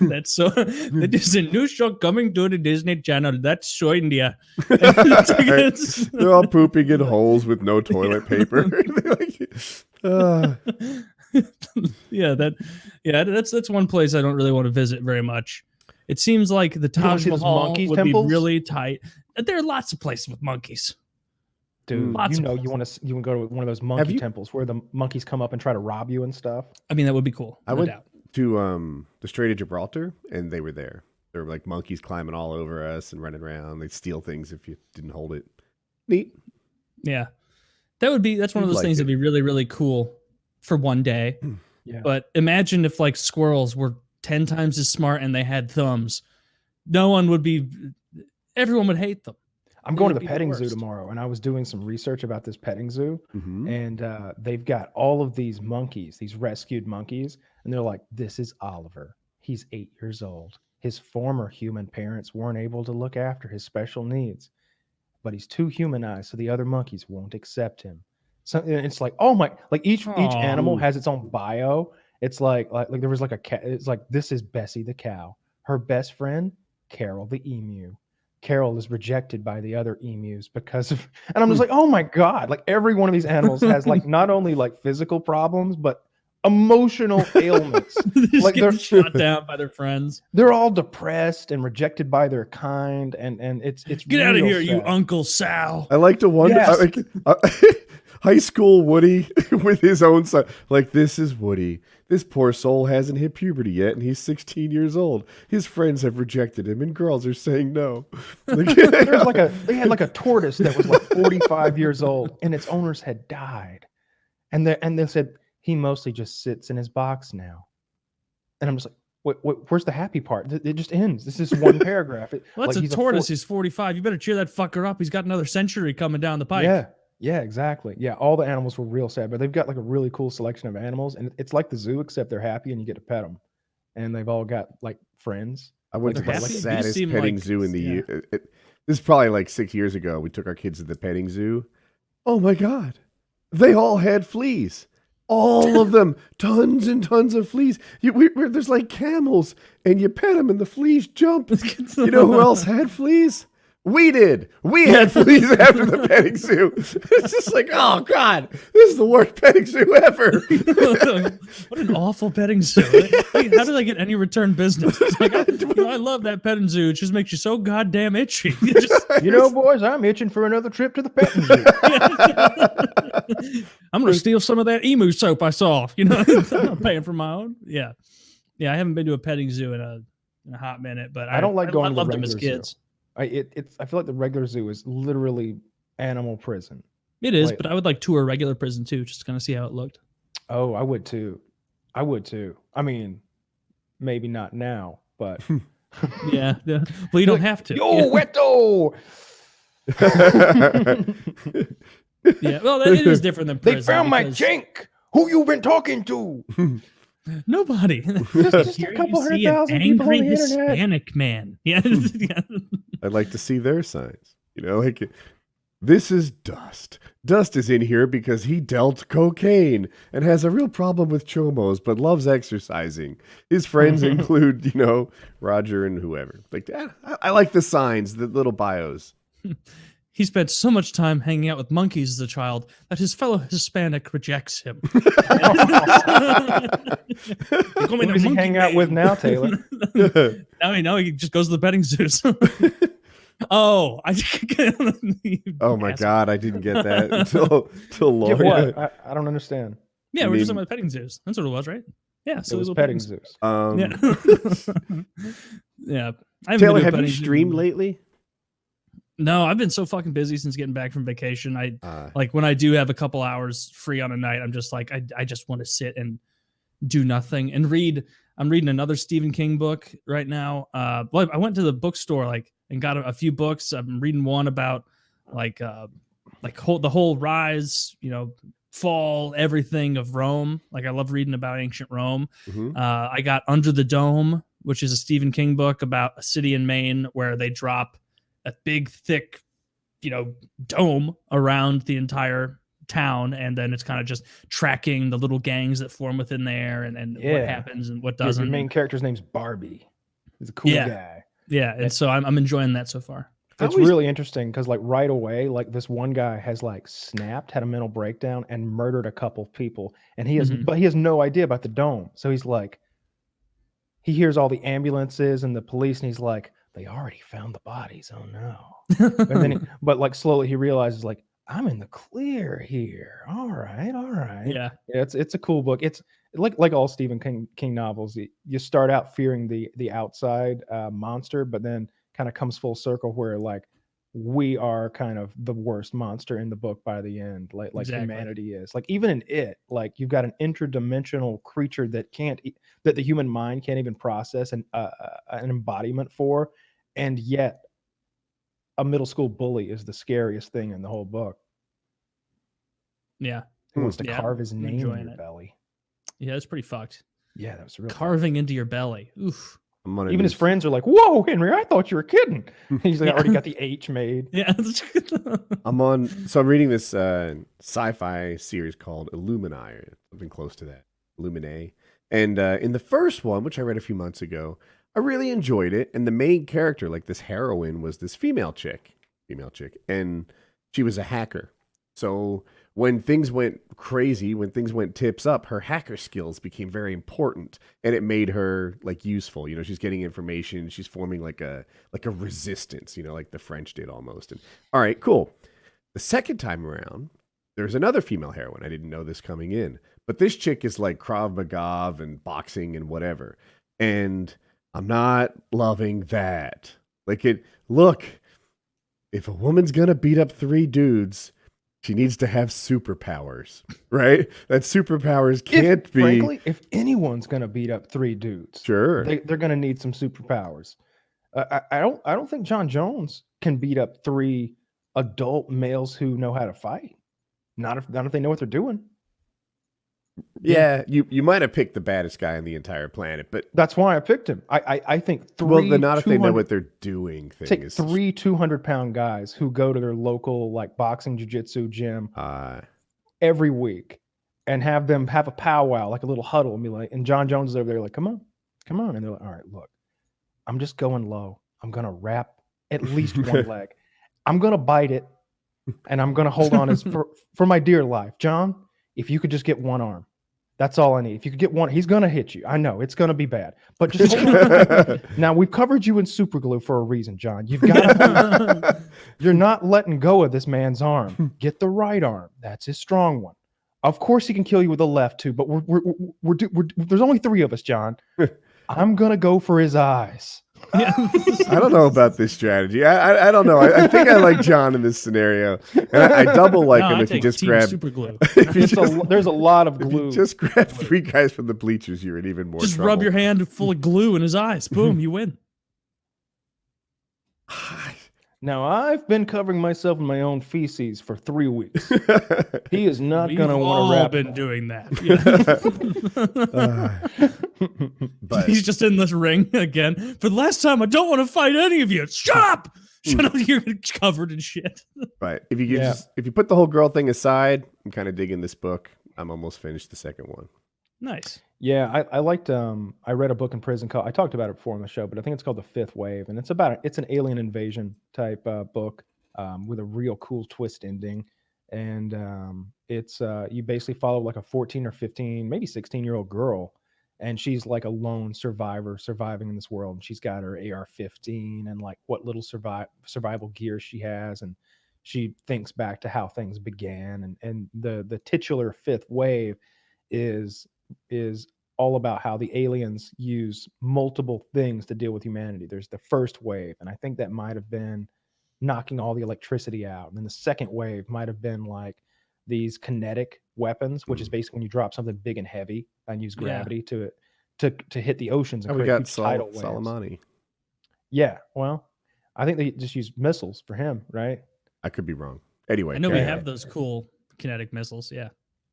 That's so. That is a new show coming to the Disney Channel. That's so India. It's- They're all pooping in holes with no toilet paper. Uh, yeah, that. Yeah, that's that's one place I don't really want to visit very much. It seems like the Taj Mahal monkeys would temples? be really tight. There are lots of places with monkeys. Dude, Lots you of know you want to you want to go to one of those monkey you- temples where the monkeys come up and try to rob you and stuff. I mean, that would be cool. I no went doubt. to um, the Strait of Gibraltar, and they were there. There were like monkeys climbing all over us and running around. They'd steal things if you didn't hold it. Neat. Yeah, that would be. That's one of You'd those like things it. that'd be really really cool for one day. Yeah. But imagine if like squirrels were 10 times as smart and they had thumbs. No one would be everyone would hate them. I'm going to the be the petting zoo tomorrow, and I was doing some research about this petting zoo, hmm and uh, they've got all of these monkeys, these rescued monkeys, and they're like, "This is Oliver. He's eight years old. His former human parents weren't able to look after his special needs, but he's too humanized, so the other monkeys won't accept him." So it's like, oh my! Like each each animal has its own bio. It's like like like there was like a cat. It's like this is Bessie the cow. Her best friend, Carol the emu. Carol is rejected by the other emus because of, and I'm just hmm. like, oh my god! Like every one of these animals has like not only like physical problems but emotional ailments. Just Like they're- shot down by their friends. They're all depressed and rejected by their kind, and and it's it's Get out of real here, you sad. Uncle Sal. I like to wonder. I Yes. like, uh, high school Woody with his own son. Like, this is Woody. This poor soul hasn't hit puberty yet, and he's 16 years old. His friends have rejected him, and girls are saying no. Like- There's like a they had like a tortoise that was like 45 years old, and its owners had died, and they and they said he mostly just sits in his box now, and I'm just like, wait, wait, where's the happy part? It, it just ends. This is one paragraph. It, Well, that's like a he's tortoise. four- He's 45. You better cheer that fucker up. He's got another century coming down the pipe. Yeah, yeah, exactly. Yeah, all the animals were real sad, but they've got like a really cool selection of animals, and it's like the zoo except they're happy and you get to pet them, and they've all got like friends. I went Like to the happy? You saddest petting like- zoo in the yeah. year. it- it- this is probably like six years ago. We took our kids to the petting zoo. Oh my god, they all had fleas. All of them, tons and tons of fleas. You, we, there's like camels, and you pet them, and the fleas jump. You know who else had fleas? We did. We had fleas after the petting zoo. It's just like, oh god, this is the worst petting zoo ever. what an awful petting zoo. Like, How did I get any return business? It's like, I, you know, I love that petting zoo. It just makes you so goddamn itchy. You just- You know, boys, I'm itching for another trip to the petting zoo. I'm gonna steal some of that emu soap I saw. You know, I'm not paying for my own. Yeah, yeah. I haven't been to a petting zoo in a in a hot minute, but I, I don't like going I to the loved them as kids. zoo. Kids. I it, it's I feel like the regular zoo is literally animal prison. It is, Like- but I would like tour a regular prison too, just to kind of see how it looked. Oh, I would too. I would too. I mean, maybe not now, but Yeah, yeah. Well, you don't have to. yo, yeah. Weto! yeah. Well, it is different than They prison. found my because chink. Who you been talking to? Nobody. Just, just a couple hundred see an thousand people on angry the internet. Hispanic man. Yeah. Hmm. yeah. I'd like to see their signs. You know, like this is Dust. Dust is in here because he dealt cocaine and has a real problem with chomos, but loves exercising. His friends include, you know, Roger and whoever. Like that. I, I like the signs, the little bios. He spent so much time hanging out with monkeys as a child that his fellow Hispanic rejects him. They call Who does he monkey hang out with now, Taylor? now he know he just goes to the petting zoos. oh, I oh my god, I didn't get that until until Get Laura. what? I, I don't understand. Yeah, You we're just talking about petting zoos. That's what it was, right? Yeah, so it was little petting zoos. zoos. Um, Yeah. yeah. I haven't Taylor, have you streamed in- lately? No, I've been so fucking busy since getting back from vacation. I Uh, like when I do have a couple hours free on a night, I'm just like I I just want to sit and do nothing and read. I'm reading another Stephen King book right now. Uh, well, I went to the bookstore like and got a, a few books. I'm reading one about like uh like whole, the whole rise, you know, fall, everything of Rome. Like I love reading about ancient Rome. mhm. Uh, I got Under the Dome, which is a Stephen King book about a city in Maine where they drop a big, thick you know dome around the entire town and then it's kind of just tracking the little gangs that form within there and, and what happens and what doesn't Your main character's name's Barbie. He's a cool Yeah. guy. yeah and so I'm, I'm enjoying that so far I It's always- really interesting because like right away, like this one guy has like snapped, had a mental breakdown, and murdered a couple of people, and he has, Mhm. but he has no idea about the dome. So he's like, he hears all the ambulances and the police, and he's like, they already found the bodies. Oh no! And then, he, but like slowly, he realizes like, I'm in the clear here. All right, all right. yeah Yeah, it's it's a cool book. It's like like all Stephen King King novels. You start out fearing the the outside uh, monster, but then kind of comes full circle where like we are kind of the worst monster in the book by the end. Like like Exactly. humanity is. Like even in it, like you've got an interdimensional creature that can't that the human mind can't even process an uh, uh, an embodiment for, and yet a middle school bully is the scariest thing in the whole book. yeah Who Hmm. wants to Yeah, carve his name in your it. belly? yeah it's pretty fucked Yeah, that was real. carving into your belly oof I'm gonna Even his friends are like, "Whoa, Henry, I thought you were kidding." He's like, Yeah. already got the H made. yeah I'm on. So I'm reading this uh, sci-fi series called Illuminae, or something close to that, Illuminae. And uh, in the first one, which I read a few months ago, I really enjoyed it. And the main character, like this heroine, was this female chick, female chick, and she was a hacker. So when things went crazy, when things went tips up, her hacker skills became very important, and it made her like useful. You know, she's getting information, she's forming like a like a resistance. You know, like the French did almost. And all right, cool. The second time around, there's another female heroine. I didn't know this coming in, but this chick is like Krav Maga and boxing and whatever. And I'm not loving that. Like it. Look, if a woman's gonna beat up three dudes, she needs to have superpowers, right? That superpowers can't if, be Frankly, if anyone's gonna beat up three dudes, sure. they, they're gonna need some superpowers. Uh, I, I don't. I don't think Jon Jones can beat up three adult males who know how to fight. Not if not if they know what they're doing. Yeah, you you might have picked the baddest guy on the entire planet, but That's why I picked him. I I, I think three. well, not if they know 200 what they're doing. Thing Take is three two hundred pound guys who go to their local like boxing jiu-jitsu gym Uh, every week and have them have a powwow, like a little huddle, and be like, and Jon Jones is over there, like, come on, come on. And they're like, all right, look, I'm just going low. I'm gonna wrap at least one leg. I'm gonna bite it, and I'm gonna hold on as for, for my dear life. Jon, if you could just get one arm, that's all I need. If you could get one, he's gonna hit you. I know it's gonna be bad, but just now we've covered you in super glue for a reason, Jon. You've got to you're not letting go of this man's arm. Hmm. Get the right arm. That's his strong one. Of course, he can kill you with the left too, but we're we're we're, we're, we're there's only three of us, Jon. I'm gonna go for his eyes. Yeah. I don't know about this strategy. I I, I don't know. I, I think I like Jon in this scenario, and I, I double like No, him I if you just grab. super glue. if you a, just, there's a lot of if you glue. just grab three guys from the bleachers, you're in even more. Just trouble. rub your hand full of glue in his eyes. Boom, you win. Now I've been covering myself in my own feces for three weeks. He is not We've gonna want to wrap. been doing that. Yeah. but He's just in this ring again. For the last time, I don't want to fight any of you. Shut up! Hmm. Shut up! You're covered in shit. but if you Yeah. just if you put the whole girl thing aside, I'm kind of digging this book. I'm almost finished the second one. Nice. Yeah, I, I liked. Um, I read a book in prison called. I talked about it before on the show, but I think it's called The Fifth Wave, and it's about it's an alien invasion type uh, book um, with a real cool twist ending, and um, it's uh, you basically follow like a 14 or 15, maybe 16 year old girl, and she's like a lone survivor surviving in this world, and she's got her AR-15 and like what little survive survival gear she has, and she thinks back to how things began, and and the the titular fifth wave is is all about how the aliens use multiple things to deal with humanity. There's the first wave, and I think that might have been knocking all the electricity out. And then the second wave might have been like these kinetic weapons, which is mm. basically when you drop something big and heavy and use Yeah. gravity to to to hit the oceans and Oh, we create got huge Sol- tidal waves. Soleimani. Yeah, well, I think they just use missiles for him, right? I could be wrong. Anyway, I know we carry have those cool kinetic missiles. Yeah.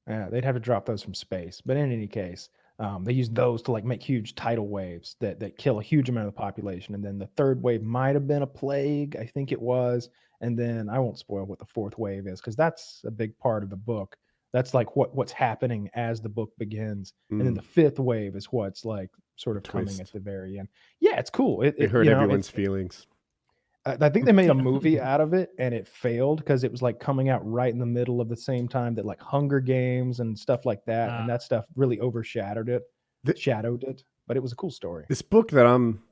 Yeah, they'd have to drop those from space. But in any case, Um, they use those to like make huge tidal waves that that kill a huge amount of the population. And then the third wave might have been a plague, I think it was. And then I won't spoil what the fourth wave is because that's a big part of the book. That's like what what's happening as the book begins. And then Mm. the fifth wave is what's like sort of coming at the very end. Yeah, it's cool. It, It it hurt you know, everyone's feelings. I I think they made a movie out of it and it failed because it was like coming out right in the middle of the same time that like Hunger Games and stuff like that. Ah. And that stuff really overshadowed it, The- shadowed it. But it was a cool story. This book that I'm,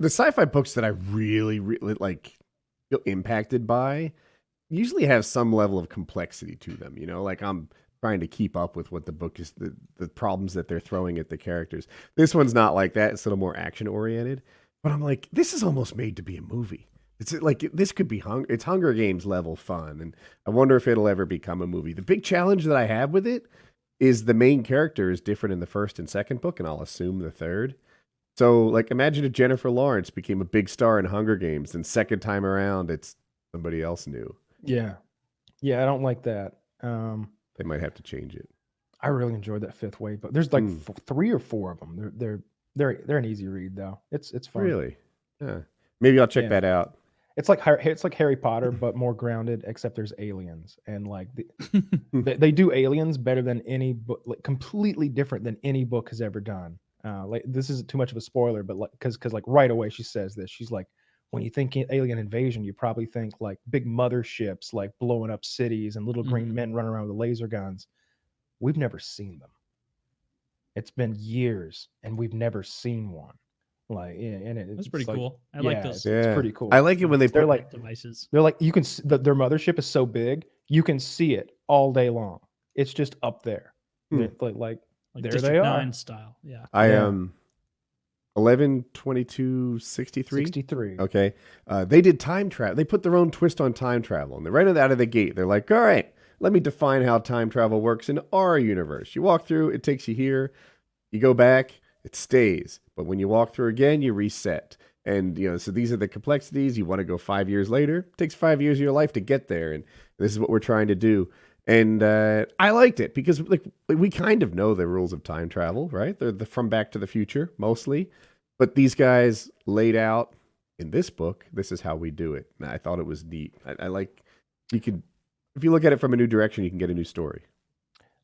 the sci-fi books that I really, really like, feel impacted by, usually have some level of complexity to them. You know, like I'm trying to keep up with what the book is, the the problems that they're throwing at the characters. This one's not like that. It's a little more action oriented. But I'm like, this is almost made to be a movie. It's like this could be hung. It's Hunger Games level fun, and I wonder if it'll ever become a movie. The big challenge that I have with it is the main character is different in the first and second book, and I'll assume the third. So, like, imagine if Jennifer Lawrence became a big star in Hunger Games, and second time around, it's somebody else new. Yeah. Yeah, I don't like that. Um, They might have to change it. I really enjoyed that fifth wave, but there's like Mm. f- three or four of them. They're they're they're they're an easy read though. It's it's fun. Really? Yeah. Maybe I'll check Yeah. that out. It's like it's like Harry Potter, but more grounded. Except there's aliens, and like the, they, they do aliens better than any book, like completely different than any book has ever done. Uh, like this isn't too much of a spoiler, but like because because like right away she says this. She's like, when you think alien invasion, you probably think like big motherships, like blowing up cities and little green Mhm. men running around with laser guns. We've never seen them. It's been years, and we've never seen one. Like, yeah, and it, That's it's pretty like- cool. I like yeah, those. It's Yeah. pretty cool. I like it when they They're like devices. they're like you can s- the, their mothership is so big you can see it all day long. It's just up there. Hmm. They're Like, like Like There District they are. Nine style. Yeah. I Yeah. um, eleven twenty two sixty three. 63. Okay. Uh, they did time travel. They put their own twist on time travel. And they're right out of the gate. They're like, all right, let me define how time travel works in our universe. You walk through, it takes you here. You go back, it stays. But when you walk through again, you reset. And, you know, so these are the complexities. You want to go five years later, it takes five years of your life to get there. And this is what we're trying to do. And uh, I liked it because like we kind of know the rules of time travel, right? They're the from Back to the Future mostly, but these guys laid out in this book, this is how we do it. And I thought it was neat. I, I like you can if you look at it from a new direction, you can get a new story.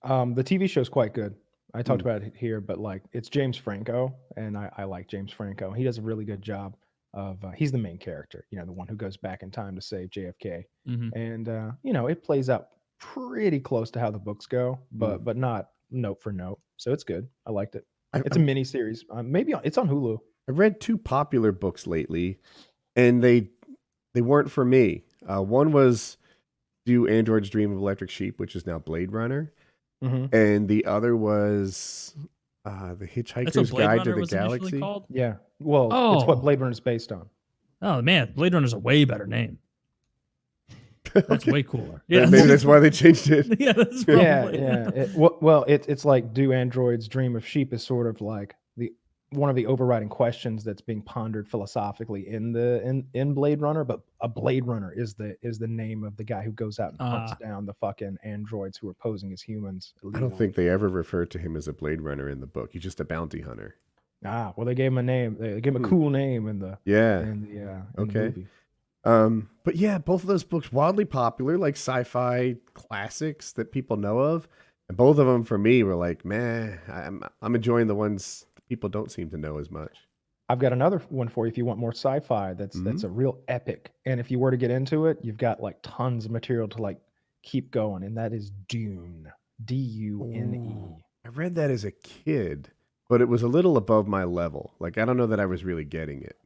Um, the TV show is quite good. I talked Hmm. about it here, but like it's James Franco, and I, I like James Franco. He does a really good job of. Uh, he's the main character, you know, the one who goes back in time to save JFK, hmm and uh, you know, it plays out pretty close to how the books go, but but not note for note. So it's good. I liked it. I, It's a mini series. Um, maybe on, it's on Hulu. I read two popular books lately, and they they weren't for me. Uh, one was "Do Androids Dream of Electric Sheep," which is now Blade Runner, hmm and the other was uh, "The Hitchhiker's Guide Runner to the Galaxy." Yeah. Well, it's what Oh. Blade Runner is based on. Oh man, Blade Runner's a way better name. That's way cooler. Yeah, Yeah, maybe that's why they changed it. yeah, that's probably. yeah, yeah. It, well, well it, it's like do androids dream of sheep is sort of like the one of the overriding questions that's being pondered philosophically in the in in Blade Runner. But a Blade Runner is the is the name of the guy who goes out and hunts Ah. down the fucking androids who are posing as humans. I don't think they ever referred to him as a Blade Runner in the book. He's just a bounty hunter. Ah, well, they gave him a name. They gave him a Hmm. cool name in the Yeah. in the uh, in the Okay. movie. Um, but yeah, both of those books wildly popular, like sci-fi classics that people know of, and both of them for me were like, man, I'm I'm enjoying the ones that people don't seem to know as much. I've got another one for you if you want more sci-fi. That's that's Mm-hmm. a real epic. And if you were to get into it, you've got like tons of material to like keep going. And that is Dune. D U N E. I read that as a kid, but it was a little above my level. Like I don't know that I was really getting it.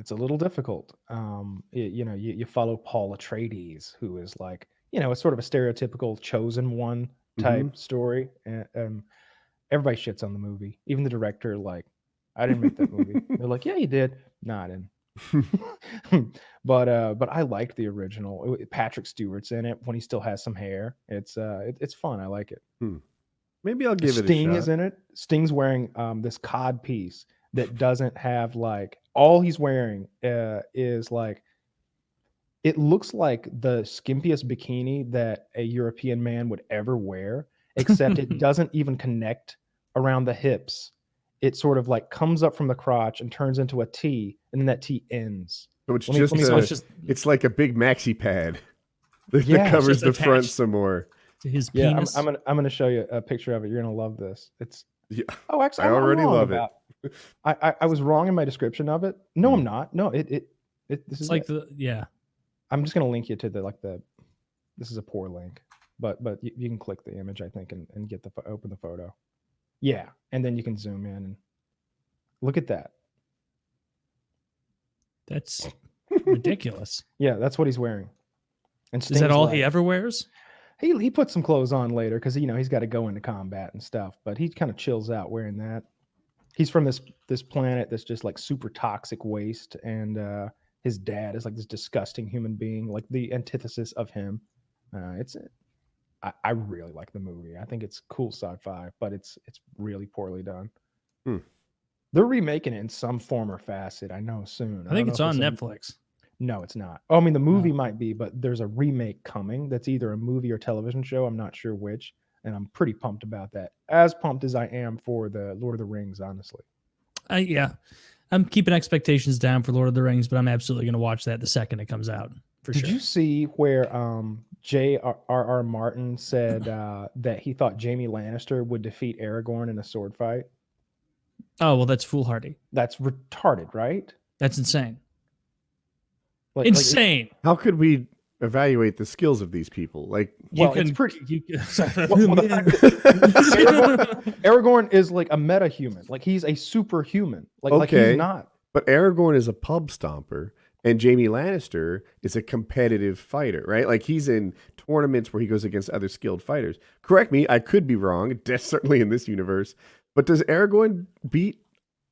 It's a little difficult. Um, y- you, know, you, you follow Paul Atreides, who is like, you know, it's sort of a stereotypical chosen one type Mm-hmm. story. And um, everybody shits on the movie. Even the director, like, I didn't make that movie. They're like, yeah, you did. No, I didn't. but uh, but I liked the original. It- Patrick Stewart's in it when he still has some hair. It's uh, it, it's fun. I like it. Maybe I'll give it a Sting is in it. Sting's wearing um this cod piece that doesn't have like all he's wearing uh, is like it looks like the skimpiest bikini that a European man would ever wear, except it doesn't even connect around the hips it sort of like comes up from the crotch and turns into a T, and then that T ends. So it's me- just let me So it's just it's like a big maxi pad that, Yeah, that covers the front some more. to his Yeah, I'm. I'm gonna I'm gonna show you a picture of it. You're gonna love this. It's Yeah. oh, actually, I I'm- I'm already wrong love it. I, I I was wrong in my description of it. No, Hmm. I'm not. No, it it, it this it's is like it. the yeah. I'm just gonna link you to the like the. This is a poor link, but but you, you can click the image I think and, and get the open the photo. Yeah, and then you can zoom in and look at that. That's ridiculous. Yeah, that's what he's wearing. And Is that all like- he ever wears? He he put some clothes on later because you know he's got to go into combat and stuff. But he kind of chills out wearing that. He's from this this planet that's just like super toxic waste, and uh, his dad is like this disgusting human being, like the antithesis of him. Uh, it's I, I really like the movie. I think it's cool sci-fi, but it's it's really poorly done. Hmm. They're remaking it in some form or facet. I know soon. I think don't it's know on in- Netflix. no, it's not. Oh, I mean, the movie might be, but there's a remake coming that's either a movie or television show. I'm not sure which. And I'm pretty pumped about that. As pumped as I am for the Lord of the Rings, honestly. I yeah. I'm keeping expectations down for Lord of the Rings, but I'm absolutely going to watch that the second it comes out for Did sure. you see where um J.R.R. Martin said uh, that he thought Jaime Lannister would defeat Aragorn in a sword fight? oh well, that's foolhardy. That's retarded, right? That's insane. Like, like, insane. How could we evaluate the skills of these people? Like, you well, it's pretty- You, Well, well, Aragorn, Aragorn is like a meta human. Like he's a superhuman. Like, like he's not. but Aragorn is a pub stomper, and Jaime Lannister is a competitive fighter, right? Like he's in tournaments where he goes against other skilled fighters. Correct me, I could be wrong. Certainly in this universe. But does Aragorn beat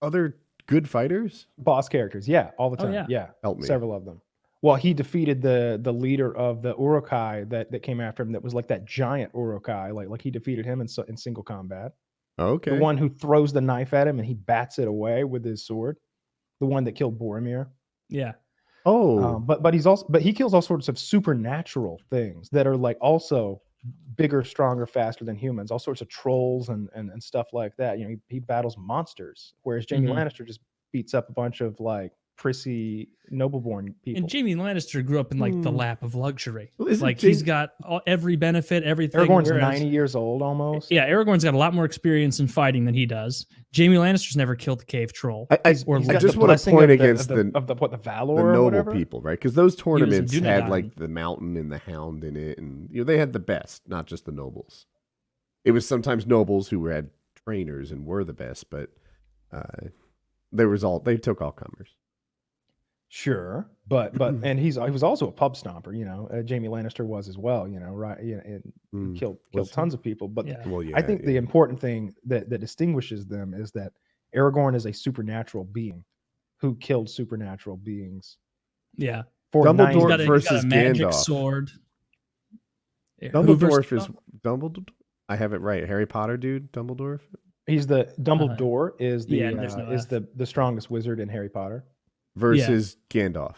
other good fighters? boss characters yeah all the Oh, time yeah. yeah, Help me. several of them well he defeated the the leader of the Uruk-hai that that came after him that was like that giant Uruk-hai like like he defeated him in, in single combat Okay. the one who throws the knife at him and he bats it away with his sword the one that killed boromir yeah. Oh, um, but but he's also but he kills all sorts of supernatural things that are like also bigger stronger faster than humans all sorts of trolls and and, and stuff like that you know he, he battles monsters whereas jamie Mhm. lannister just beats up a bunch of like prissy nobleborn people And Jaime Lannister grew up in like the Hmm. lap of luxury. Well, isn't like he's Jamie- got all, every benefit, everything. aragorn's whereas- 90 years old almost Yeah, Aragorn's got a lot more experience in fighting than he does. Jaime Lannister's never killed a cave troll. I, I, or I just want to point of the- against of the, the, of the what the valor the noble whatever. people, right? Because those tournaments had like the mountain and the hound in it, and you know they had the best, not just the nobles. It was sometimes nobles who had trainers and were the best, but uh, there was all they took all comers. Sure, but but and he's he was also a pub stomper. You know, uh, Jaime Lannister was as well. You know, right? You know, and Mm, killed was killed he? tons of people. But Yeah. Well, yeah, I think the yeah. important thing that that distinguishes them is that Aragorn is a supernatural being who killed supernatural beings. Yeah, For Dumbledore nine he's got, a, he's got versus a magic Gandalf. sword. Yeah, who versus Dumbledore is Gandalf? Dumbledore. I have it right. Harry Potter dude, Dumbledore. He's the Dumbledore is the Uh-huh. yeah, there's uh, no is F. the the strongest wizard in Harry Potter. Versus Gandalf.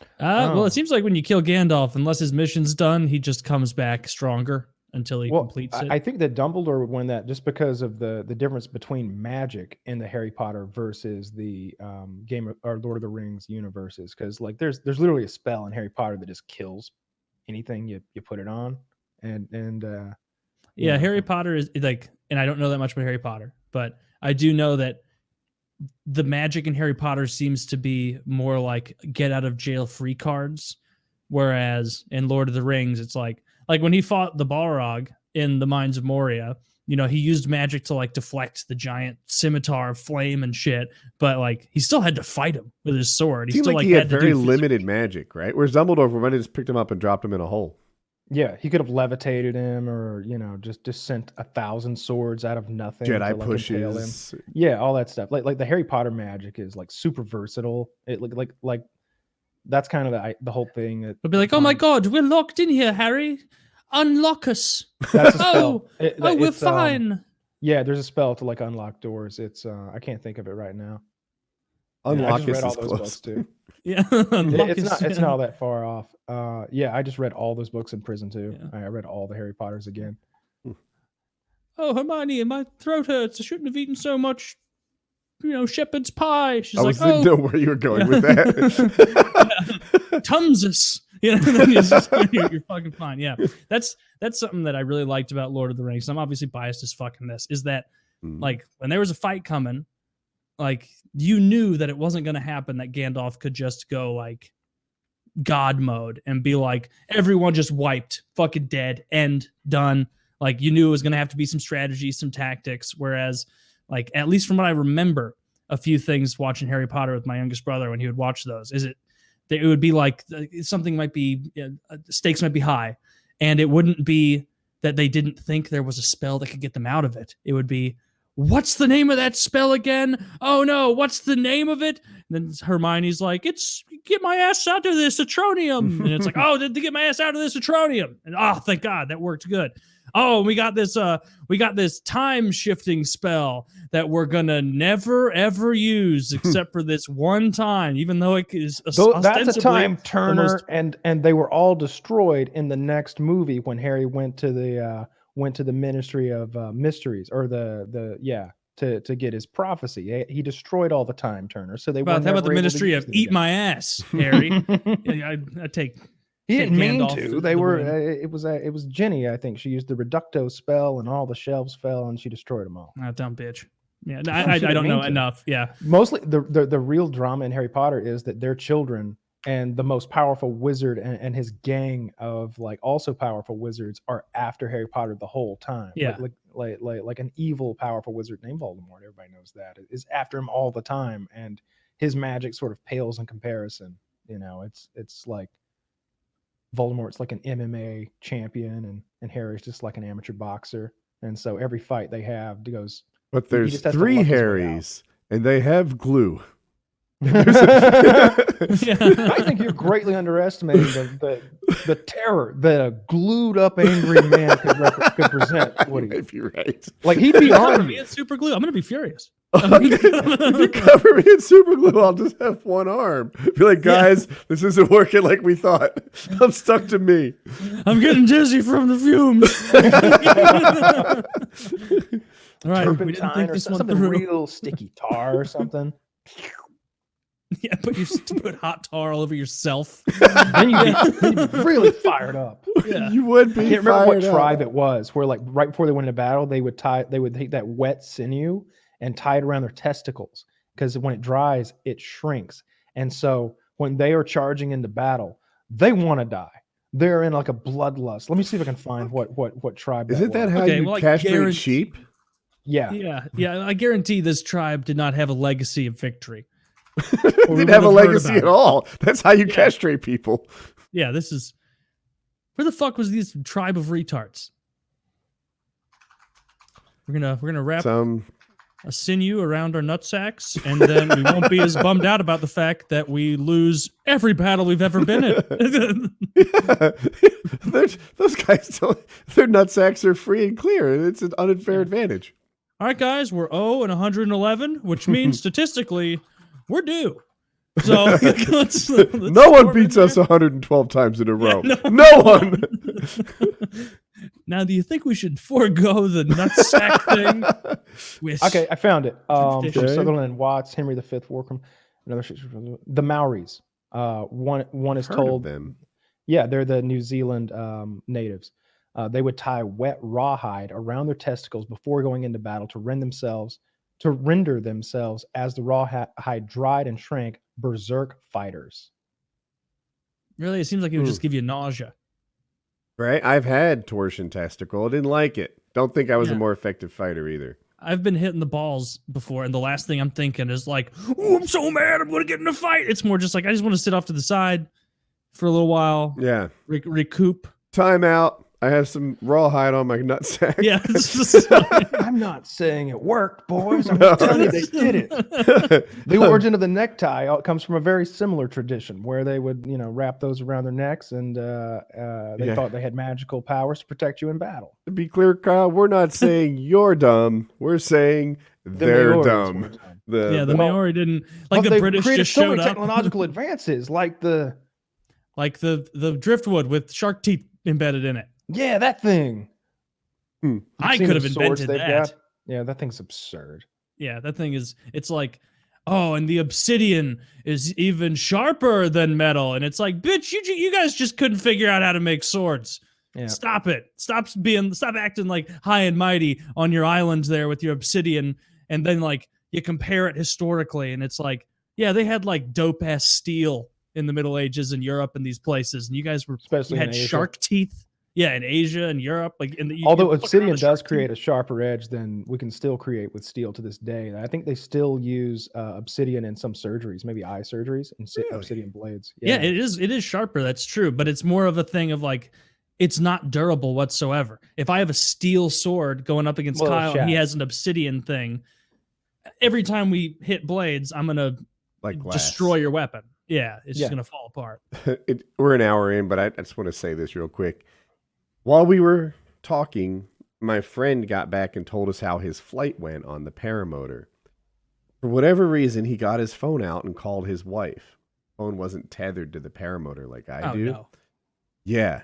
Uh, Well, Oh. it seems like when you kill Gandalf, unless his mission's done, he just comes back stronger until he well, completes it. I think that Dumbledore would win that just because of the the difference between magic in the Harry Potter versus the um, Game of, or Lord of the Rings universes. Because like there's there's literally a spell in Harry Potter that just kills anything you you put it on, and and uh, yeah, yeah. Harry Potter is like, and I don't know that much about Harry Potter, but I do know that the magic in Harry Potter seems to be more like get out of jail free cards, whereas in Lord of the Rings, it's like like when he fought the Balrog in the Mines of Moria. You know, he used magic to like deflect the giant scimitar of flame and shit, but like he still had to fight him with his sword. He seemed still like he had do very limited magic, right? Whereas Dumbledore have just picked him up and dropped him in a hole. Yeah, he could have levitated him, or you know, just just sent a thousand swords out of nothing. to, Jedi like, impale him. pushes. Yeah, all that stuff. Like like the Harry Potter magic is like super versatile. It like like like that's kind of the I- the whole thing. That I'd be like, oh my um, god, we're locked in here, Harry. Unlock us. That's a spell. Oh, It- Oh, we're it's, um, fine. Yeah, there's a spell to like unlock doors. It's uh I can't think of it right now. Yeah, Unlock I just read us all those close. books too. yeah. It- it's not it's not all that far off. Uh yeah, I just read all those books in prison too. Yeah. I I read all the Harry Potters again. "Oh, Hermione, my throat hurts. I shouldn't have eaten so much, you know, shepherd's pie." She's I like, was didn't "Oh, know where you were going with that. Tumsus. You know, and then it's just- you're, you're fucking fine. Yeah, that's that's something that I really liked about Lord of the Rings. I'm obviously biased as fucking this. Is that Mm. like when there was a fight coming, like you knew that it wasn't going to happen. That Gandalf could just go like God mode and be like, everyone just wiped, fucking dead, end, done. Like you knew it was going to have to be some strategy, some tactics. Whereas, like at least from what I remember, a few things watching Harry Potter with my youngest brother when he would watch those is it it would be like uh, something might be uh, stakes might be high, and it wouldn't be that they didn't think there was a spell that could get them out of it. It would be what's the name of that spell again? Oh no, what's the name of it? And then Hermione's like, it's get my ass out of this atronium. And it's like, oh, did to get my ass out of this atronium. And oh, thank God, that worked good. Oh, we got this uh we got this time shifting spell that we're gonna never ever use except for this one time, even though it is Tho- that's a time Turner most- and and they were all destroyed in the next movie when Harry went to the uh went to the Ministry of uh, Mysteries or the the yeah to to get his prophecy. He- destroyed all the time Turner. So they About, how about the never able to Ministry of Eat. My Ass, Harry? I, I take He take didn't mean to. They the were. Uh, it was. Uh, it was Ginny. I think she used the reducto spell, and all the shelves fell, and she destroyed them all. ah, dumb bitch. Yeah, No, I, I, I don't know to. enough. Yeah, Mostly, the, the the real drama in Harry Potter is that their children and the most powerful wizard and, and his gang of like also powerful wizards are after Harry Potter the whole time. Yeah. Like like like like, like an evil powerful wizard named Voldemort. Everybody knows that is after him all the time, and his magic sort of pales in comparison. You know, it's it's like Voldemort's like an MMA champion, and and Harry's just like an amateur boxer. And so every fight they have goes. But there's just has to three luck his way out. Harrys, and they have glue. I think you're greatly underestimating the, the, the terror that a glued up angry man could, rep- could present. Woody. If you're right. Like he'd be on me you. in super glue. I'm gonna be furious. if you cover me in super glue, I'll just have one arm. Be like, Yeah. guys, this isn't working like we thought. I'm stuck to me. I'm getting dizzy from the fumes. All right, we didn't think or this some- one something through. real sticky tar or something. Yeah, put your put hot tar all over yourself. then you'd be, then you'd be really fired up. Yeah. You would be. I can't remember what fired up. tribe it was. Where like right before they went into battle, they would tie they would take that wet sinew and tie it around their testicles because when it dries, it shrinks. And so when they are charging into battle, they want to die. They're in like a bloodlust. Let me see if I can find what what what tribe. Isn't that was. how Okay, you well, I castrate guarantee- sheep? Yeah. Yeah, yeah. I guarantee this tribe did not have a legacy of victory. Didn't have a legacy at all. That's how you Yeah. castrate people. Yeah, this is where the fuck was this tribe of retards? We're gonna we're gonna wrap Some a sinew around our nutsacks, and then we won't be as bummed out about the fact that we lose every battle we've ever been in. They're- those guys. Their nutsacks are free and clear. It's an unfair advantage. All right, guys, we're 0 and 111, which means statistically we're due. So let's, let's no one throw it in beats us 112 times in a Yeah, row. no. no one. now, do you think we should forego the nutsack thing? With Okay, I found it. Um, Okay. Sutherland and Watts, Henry V, Warcombe, another shit- the Maoris. Uh, one one is Heard told them. Yeah, they're the New Zealand um, natives. Uh, they would tie wet rawhide around their testicles before going into battle to rend themselves to render themselves as the raw, rawhide dried and shrank berserk fighters. really, it seems like it would Hmm. just give you nausea. Right? I've had torsion testicle. I didn't like it. Don't think I was Yeah. a more effective fighter either. I've been hitting the balls before, and the last thing I'm thinking is like, "Oh, I'm so mad, I'm gonna get in a fight." It's more just like I just want to sit off to the side for a little while, Yeah. re- recoup. Time out. I have some rawhide on my nutsack. Yeah, I'm not saying it worked, boys. I'm No. just telling you they did it. The origin of the necktie uh, comes from a very similar tradition where they would, you know, wrap those around their necks, and uh, uh, they Yeah. thought they had magical powers to protect you in battle. to be clear, Kyle, we're not saying you're dumb. We're saying The they're Maoris dumb. dumb. The, yeah, the Well, Maori didn't like But the British created just so showed many up, technological advances, like the like the the driftwood with shark teeth embedded in it. Yeah, that thing. Hmm. You've I could have invented that. got? Yeah, that thing's absurd. Yeah, that thing is. It's like, oh, and the obsidian is even sharper than metal, and it's like, bitch, you you guys just couldn't figure out how to make swords. Yeah. Stop it. Stop being. Stop acting like high and mighty on your islands there with your obsidian, and then like you compare it historically, and it's like, yeah, they had like dope ass steel in the Middle Ages in Europe and these places, and you guys were Especially you had shark teeth. Yeah, in Asia and Europe, like in the you- Although you fuck around obsidian with does create teeth. a sharper edge than we can still create with steel to this day. And I think they still use uh, obsidian in some surgeries, maybe eye surgeries, and Really? obsidian blades. yeah. it is it is sharper that's true but it's more of a thing of like it's not durable whatsoever if i have a steel sword going up against Well, it'll kyle and he has an obsidian thing every time we hit blades i'm gonna Like glass. destroy your weapon yeah it's Yeah. just gonna fall apart it, we're an hour in, but I, I just want to say this real quick. While we were talking, my friend got back and told us how his flight went on the paramotor. For whatever reason, he got his phone out and called his wife. Phone wasn't tethered to the paramotor like I oh do. no Yeah.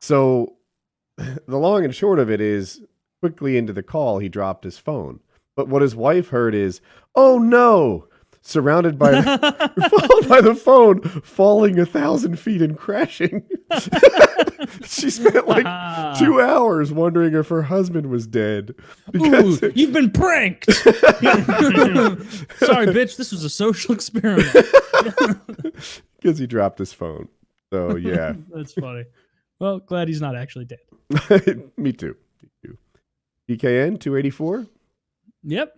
So the long and short of it is quickly into the call, he dropped his phone. But what his wife heard is, oh no, surrounded by followed by the phone falling a thousand feet and crashing. she spent like ah. two hours wondering if her husband was dead. Ooh, Because you've been pranked sorry bitch this was a social experiment because he dropped his phone. So yeah. that's funny well glad he's not actually dead Me too. Me too. PKN 284. yep